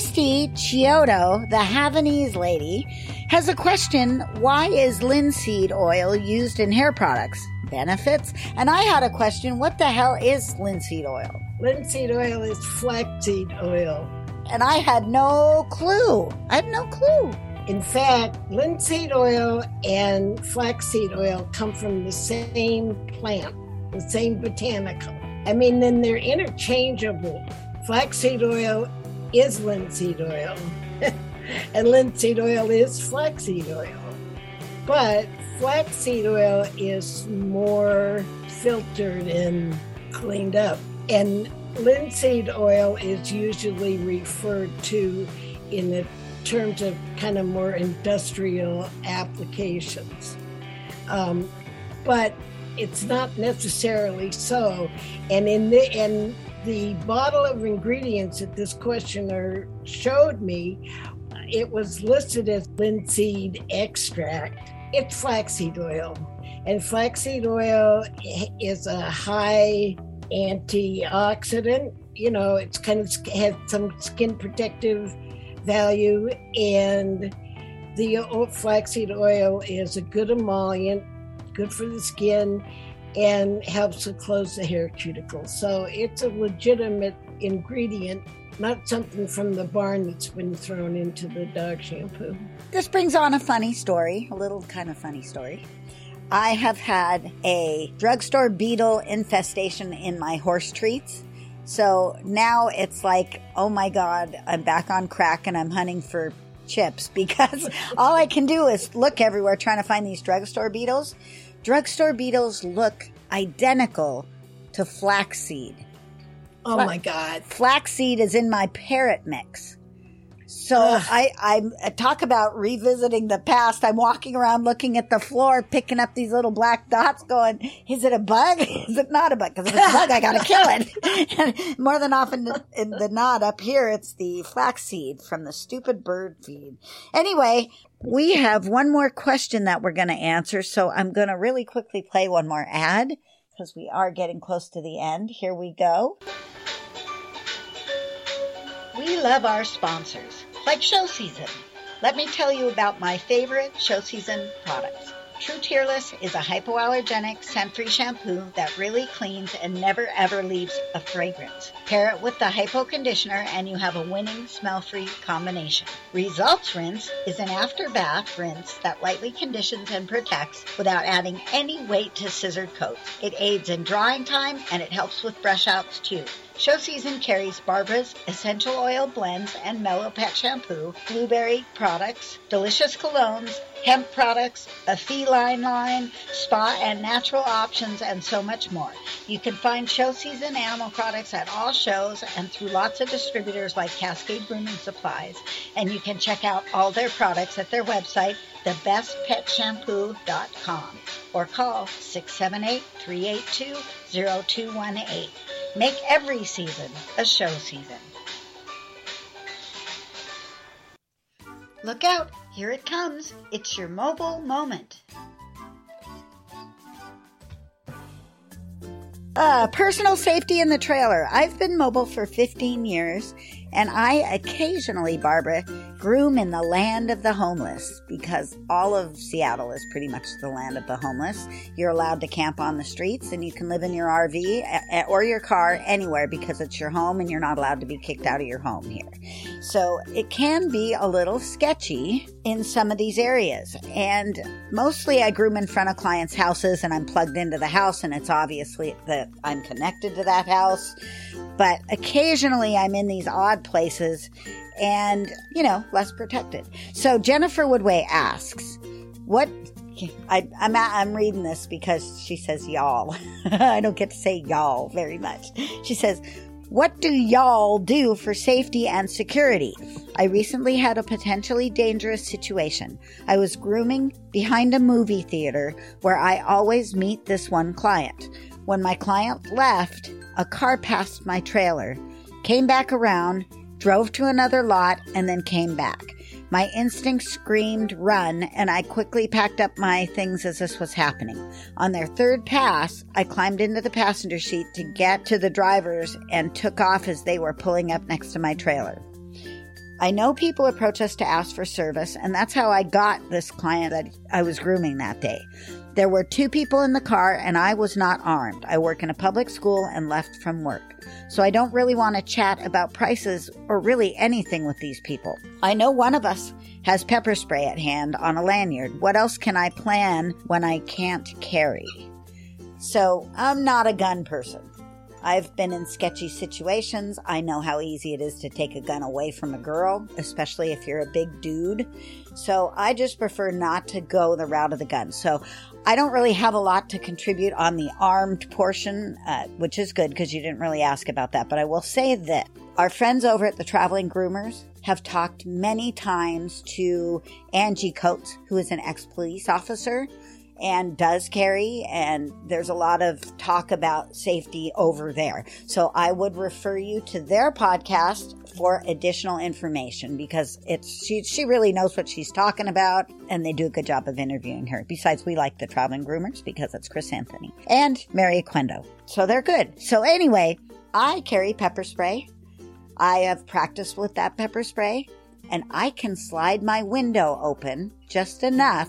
Christy Chiodo, the Havanese lady, has a question Why is linseed oil used in hair products? Benefits? And I had a question What the hell is linseed oil? Linseed oil is flaxseed oil. And I had no clue. I had no clue. In fact, linseed oil and flaxseed oil come from the same plant, the same botanical. I mean, then they're interchangeable. Flaxseed oil is linseed oil, and linseed oil is flaxseed oil. But flaxseed oil is more filtered and cleaned up. And linseed oil is usually referred to in the terms of kind of more industrial applications. Um, but it's not necessarily so. And in the and the bottle of ingredients that this questioner showed me, it was listed as linseed extract. It's flaxseed oil, and flaxseed oil is a high antioxidant. You know, it's kind of has some skin protective value, and the flaxseed oil is a good emollient, good for the skin, and helps to close the hair cuticle. So it's a legitimate ingredient, not something from the barn that's been thrown into the dog shampoo. This brings on a funny story, a little kind of funny story. I have had a drugstore beetle infestation in my horse treats. So now it's like, oh my God, I'm back on crack and I'm hunting for chips because all I can do is look everywhere trying to find these drugstore beetles. Drugstore beetles look identical to flaxseed. Oh Fla- my God. Flaxseed is in my parrot mix. So Ugh. I, I I uh, talk about revisiting the past. I'm walking around looking at the floor, picking up these little black dots, going, "Is it a bug? Is it not a bug? Because if it's a bug, I gotta kill it." and more than often in the nod up here, it's the flaxseed from the stupid bird feed. Anyway, we have one more question that we're going to answer, so I'm going to really quickly play one more ad because we are getting close to the end. Here we go. We love our sponsors, like Show Season. Let me tell you about my favorite Show Season products. True Tearless is a hypoallergenic scent-free shampoo that really cleans and never ever leaves a fragrance. Pair it with the hypo conditioner and you have a winning smell-free combination. Results Rinse is an after bath rinse that lightly conditions and protects without adding any weight to scissored coats. It aids in drying time and it helps with brush outs too. Show season carries Barbara's essential oil blends and mellow pet shampoo, blueberry products, delicious colognes, hemp products, a feline line, spa and natural options, and so much more. You can find show season animal products at all shows and through lots of distributors like Cascade Grooming Supplies. And you can check out all their products at their website, thebestpetshampoo.com, or call 678 382 0218. Make every season a show season. Look out, here it comes. It's your mobile moment. Uh, personal safety in the trailer. I've been mobile for 15 years, and I occasionally, Barbara, groom in the land of the homeless because all of Seattle is pretty much the land of the homeless. You're allowed to camp on the streets, and you can live in your RV or your car anywhere because it's your home, and you're not allowed to be kicked out of your home here. So it can be a little sketchy in some of these areas. And mostly I groom in front of clients' houses and I'm plugged into the house and it's obviously that I'm connected to that house. But occasionally I'm in these odd places and, you know, less protected. So Jennifer Woodway asks, what I, I'm I'm reading this because she says y'all. I don't get to say y'all very much. She says, "What do y'all do for safety and security? I recently had a potentially dangerous situation. I was grooming behind a movie theater where I always meet this one client. When my client left, a car passed my trailer, came back around, drove to another lot, and then came back. My instinct screamed run, and I quickly packed up my things as this was happening. On their third pass, I climbed into the passenger seat to get to the drivers and took off as they were pulling up next to my trailer. I know people approach us to ask for service, and that's how I got this client that I was grooming that day. There were two people in the car, and I was not armed. I work in a public school and left from work. So I don't really want to chat about prices or really anything with these people. I know one of us has pepper spray at hand on a lanyard. What else can I plan when I can't carry? So I'm not a gun person. I've been in sketchy situations. I know how easy it is to take a gun away from a girl, especially if you're a big dude. So I just prefer not to go the route of the gun. So I don't really have a lot to contribute on the armed portion, uh, which is good because you didn't really ask about that. But I will say that our friends over at the Traveling Groomers have talked many times to Angie Coates, who is an ex police officer and does carry, and there's a lot of talk about safety over there. So I would refer you to their podcast for additional information because it's she she really knows what she's talking about and they do a good job of interviewing her. Besides, we like the traveling groomers because it's Chris Anthony and Mary Oquendo. So they're good. So anyway, I carry pepper spray. I have practiced with that pepper spray and I can slide my window open just enough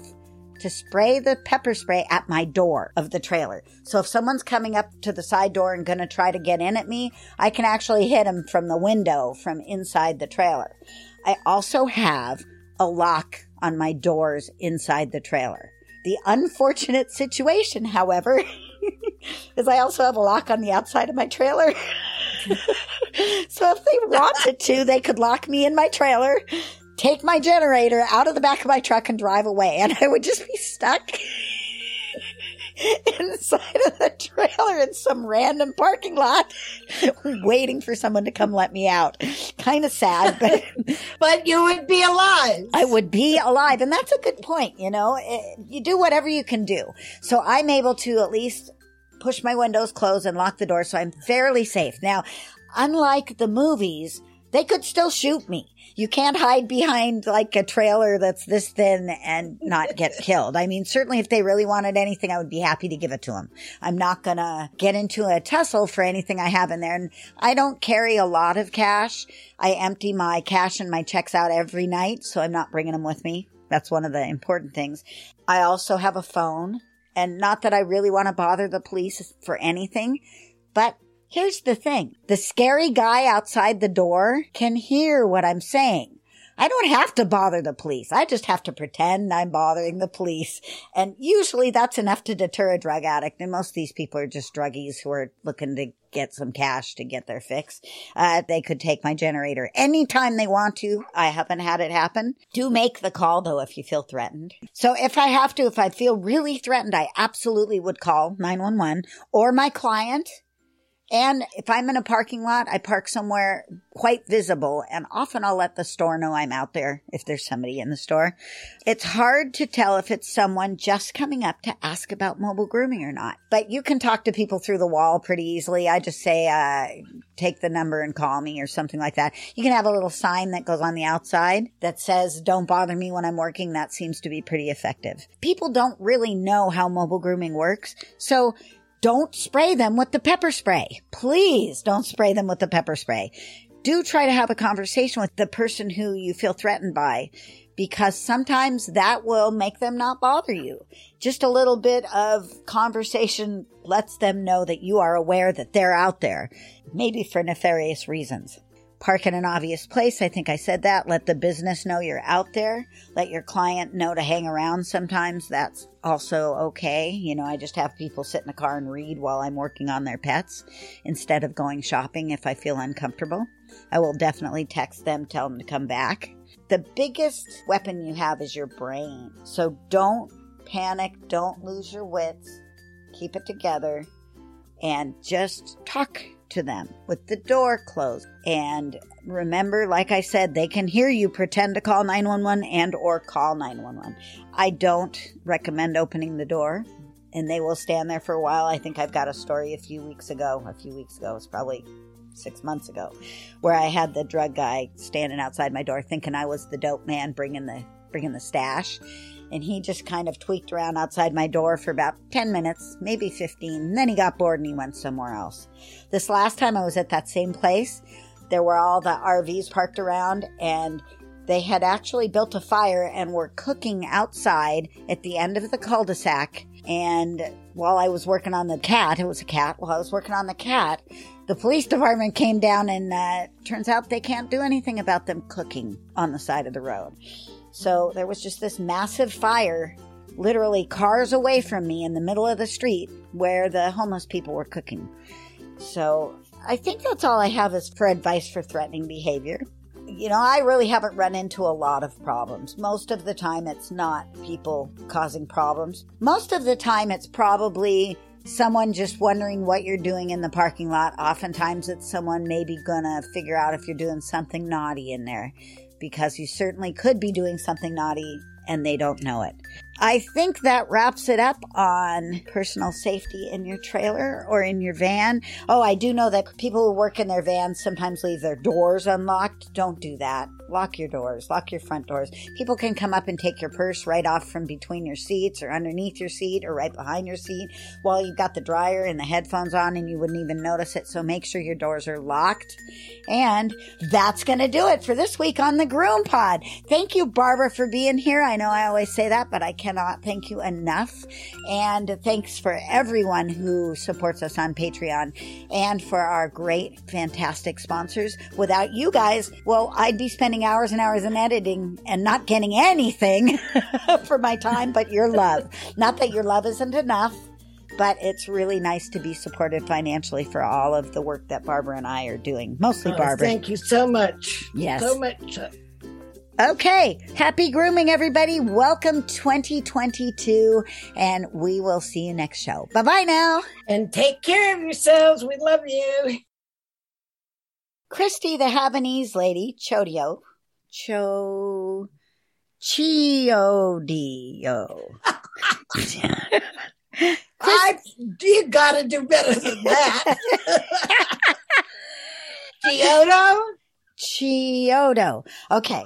to spray the pepper spray at my door of the trailer. So if someone's coming up to the side door and going to try to get in at me, I can actually hit them from the window from inside the trailer. I also have a lock on my doors inside the trailer. The unfortunate situation, however, is I also have a lock on the outside of my trailer. so if they wanted to, they could lock me in my trailer, take my generator out of the back of my truck and drive away. And I would just be stuck inside of the trailer in some random parking lot waiting for someone to come let me out. Kind of sad, but But you would be alive. I would be alive. And that's a good point. You know, It- you do whatever you can do. So I'm able to at least push my windows closed and lock the door. So I'm fairly safe. Now, unlike the movies, they could still shoot me. You can't hide behind like a trailer that's this thin and not get killed. I mean, certainly if they really wanted anything, I would be happy to give it to them. I'm not gonna get into a tussle for anything I have in there. And I don't carry a lot of cash. I empty my cash and my checks out every night, so I'm not bringing them with me. That's one of the important things. I also have a phone and not that I really want to bother the police for anything, but Here's the thing. The scary guy outside the door can hear what I'm saying. I don't have to bother the police. I just have to pretend I'm bothering the police. And usually that's enough to deter a drug addict. And most of these people are just druggies who are looking to get some cash to get their fix. Uh, they could take my generator anytime they want to. I haven't had it happen. Do make the call though if you feel threatened. So if I have to, if I feel really threatened, I absolutely would call 911 or my client. And if I'm in a parking lot, I park somewhere quite visible and often I'll let the store know I'm out there if there's somebody in the store. It's hard to tell if it's someone just coming up to ask about mobile grooming or not, but you can talk to people through the wall pretty easily. I just say, uh, take the number and call me or something like that. You can have a little sign that goes on the outside that says, don't bother me when I'm working. That seems to be pretty effective. People don't really know how mobile grooming works. So don't spray them with the pepper spray. Please don't spray them with the pepper spray. Do try to have a conversation with the person who you feel threatened by because sometimes that will make them not bother you. Just a little bit of conversation lets them know that you are aware that they're out there, maybe for nefarious reasons. Park in an obvious place. I think I said that. Let the business know you're out there. Let your client know to hang around sometimes. That's also okay. You know, I just have people sit in the car and read while I'm working on their pets instead of going shopping if I feel uncomfortable. I will definitely text them, tell them to come back. The biggest weapon you have is your brain. So don't panic. Don't lose your wits. Keep it together and just talk to them with the door closed. And remember, like I said, they can hear you pretend to call 911 and or call 911. I don't recommend opening the door and they will stand there for a while. I think I've got a story a few weeks ago. A few weeks ago, it's probably six months ago, where I had the drug guy standing outside my door, thinking I was the dope man bringing the bringing the stash, and he just kind of tweaked around outside my door for about ten minutes, maybe fifteen. And then he got bored and he went somewhere else. This last time I was at that same place, there were all the RVs parked around and. They had actually built a fire and were cooking outside at the end of the cul-de-sac and while I was working on the cat, it was a cat, while I was working on the cat, the police department came down and uh, turns out they can't do anything about them cooking on the side of the road. So there was just this massive fire, literally cars away from me in the middle of the street where the homeless people were cooking. So I think that's all I have is for advice for threatening behavior you know, I really haven't run into a lot of problems. Most of the time, it's not people causing problems. Most of the time, it's probably someone just wondering what you're doing in the parking lot. Oftentimes, it's someone maybe gonna figure out if you're doing something naughty in there because you certainly could be doing something naughty and they don't know it. I think that wraps it up on personal safety in your trailer or in your van. Oh, I do know that people who work in their vans sometimes leave their doors unlocked. Don't do that. Lock your doors, lock your front doors. People can come up and take your purse right off from between your seats or underneath your seat or right behind your seat while you've got the dryer and the headphones on and you wouldn't even notice it. So make sure your doors are locked. And that's going to do it for this week on the GroomPod. Thank you, Barbara, for being here. I know I always say that, but I cannot thank you enough. And thanks for everyone who supports us on Patreon and for our great, fantastic sponsors. Without you guys, well, I'd be spending hours and hours in editing and not getting anything for my time but your love. Not that your love isn't enough but it's really nice to be supported financially for all of the work that Barbara and I are doing. Mostly Oh, Barbara. thank you so much. Yes. So much. Okay. Happy grooming, everybody. Welcome 2022, and we will see you next show. Bye bye now. And take care of yourselves. We love you. Christy, the Havanese lady, Chodio, Cho, Chiodio. I, you got to do better than that. Kyoto? Chiodo. Okay.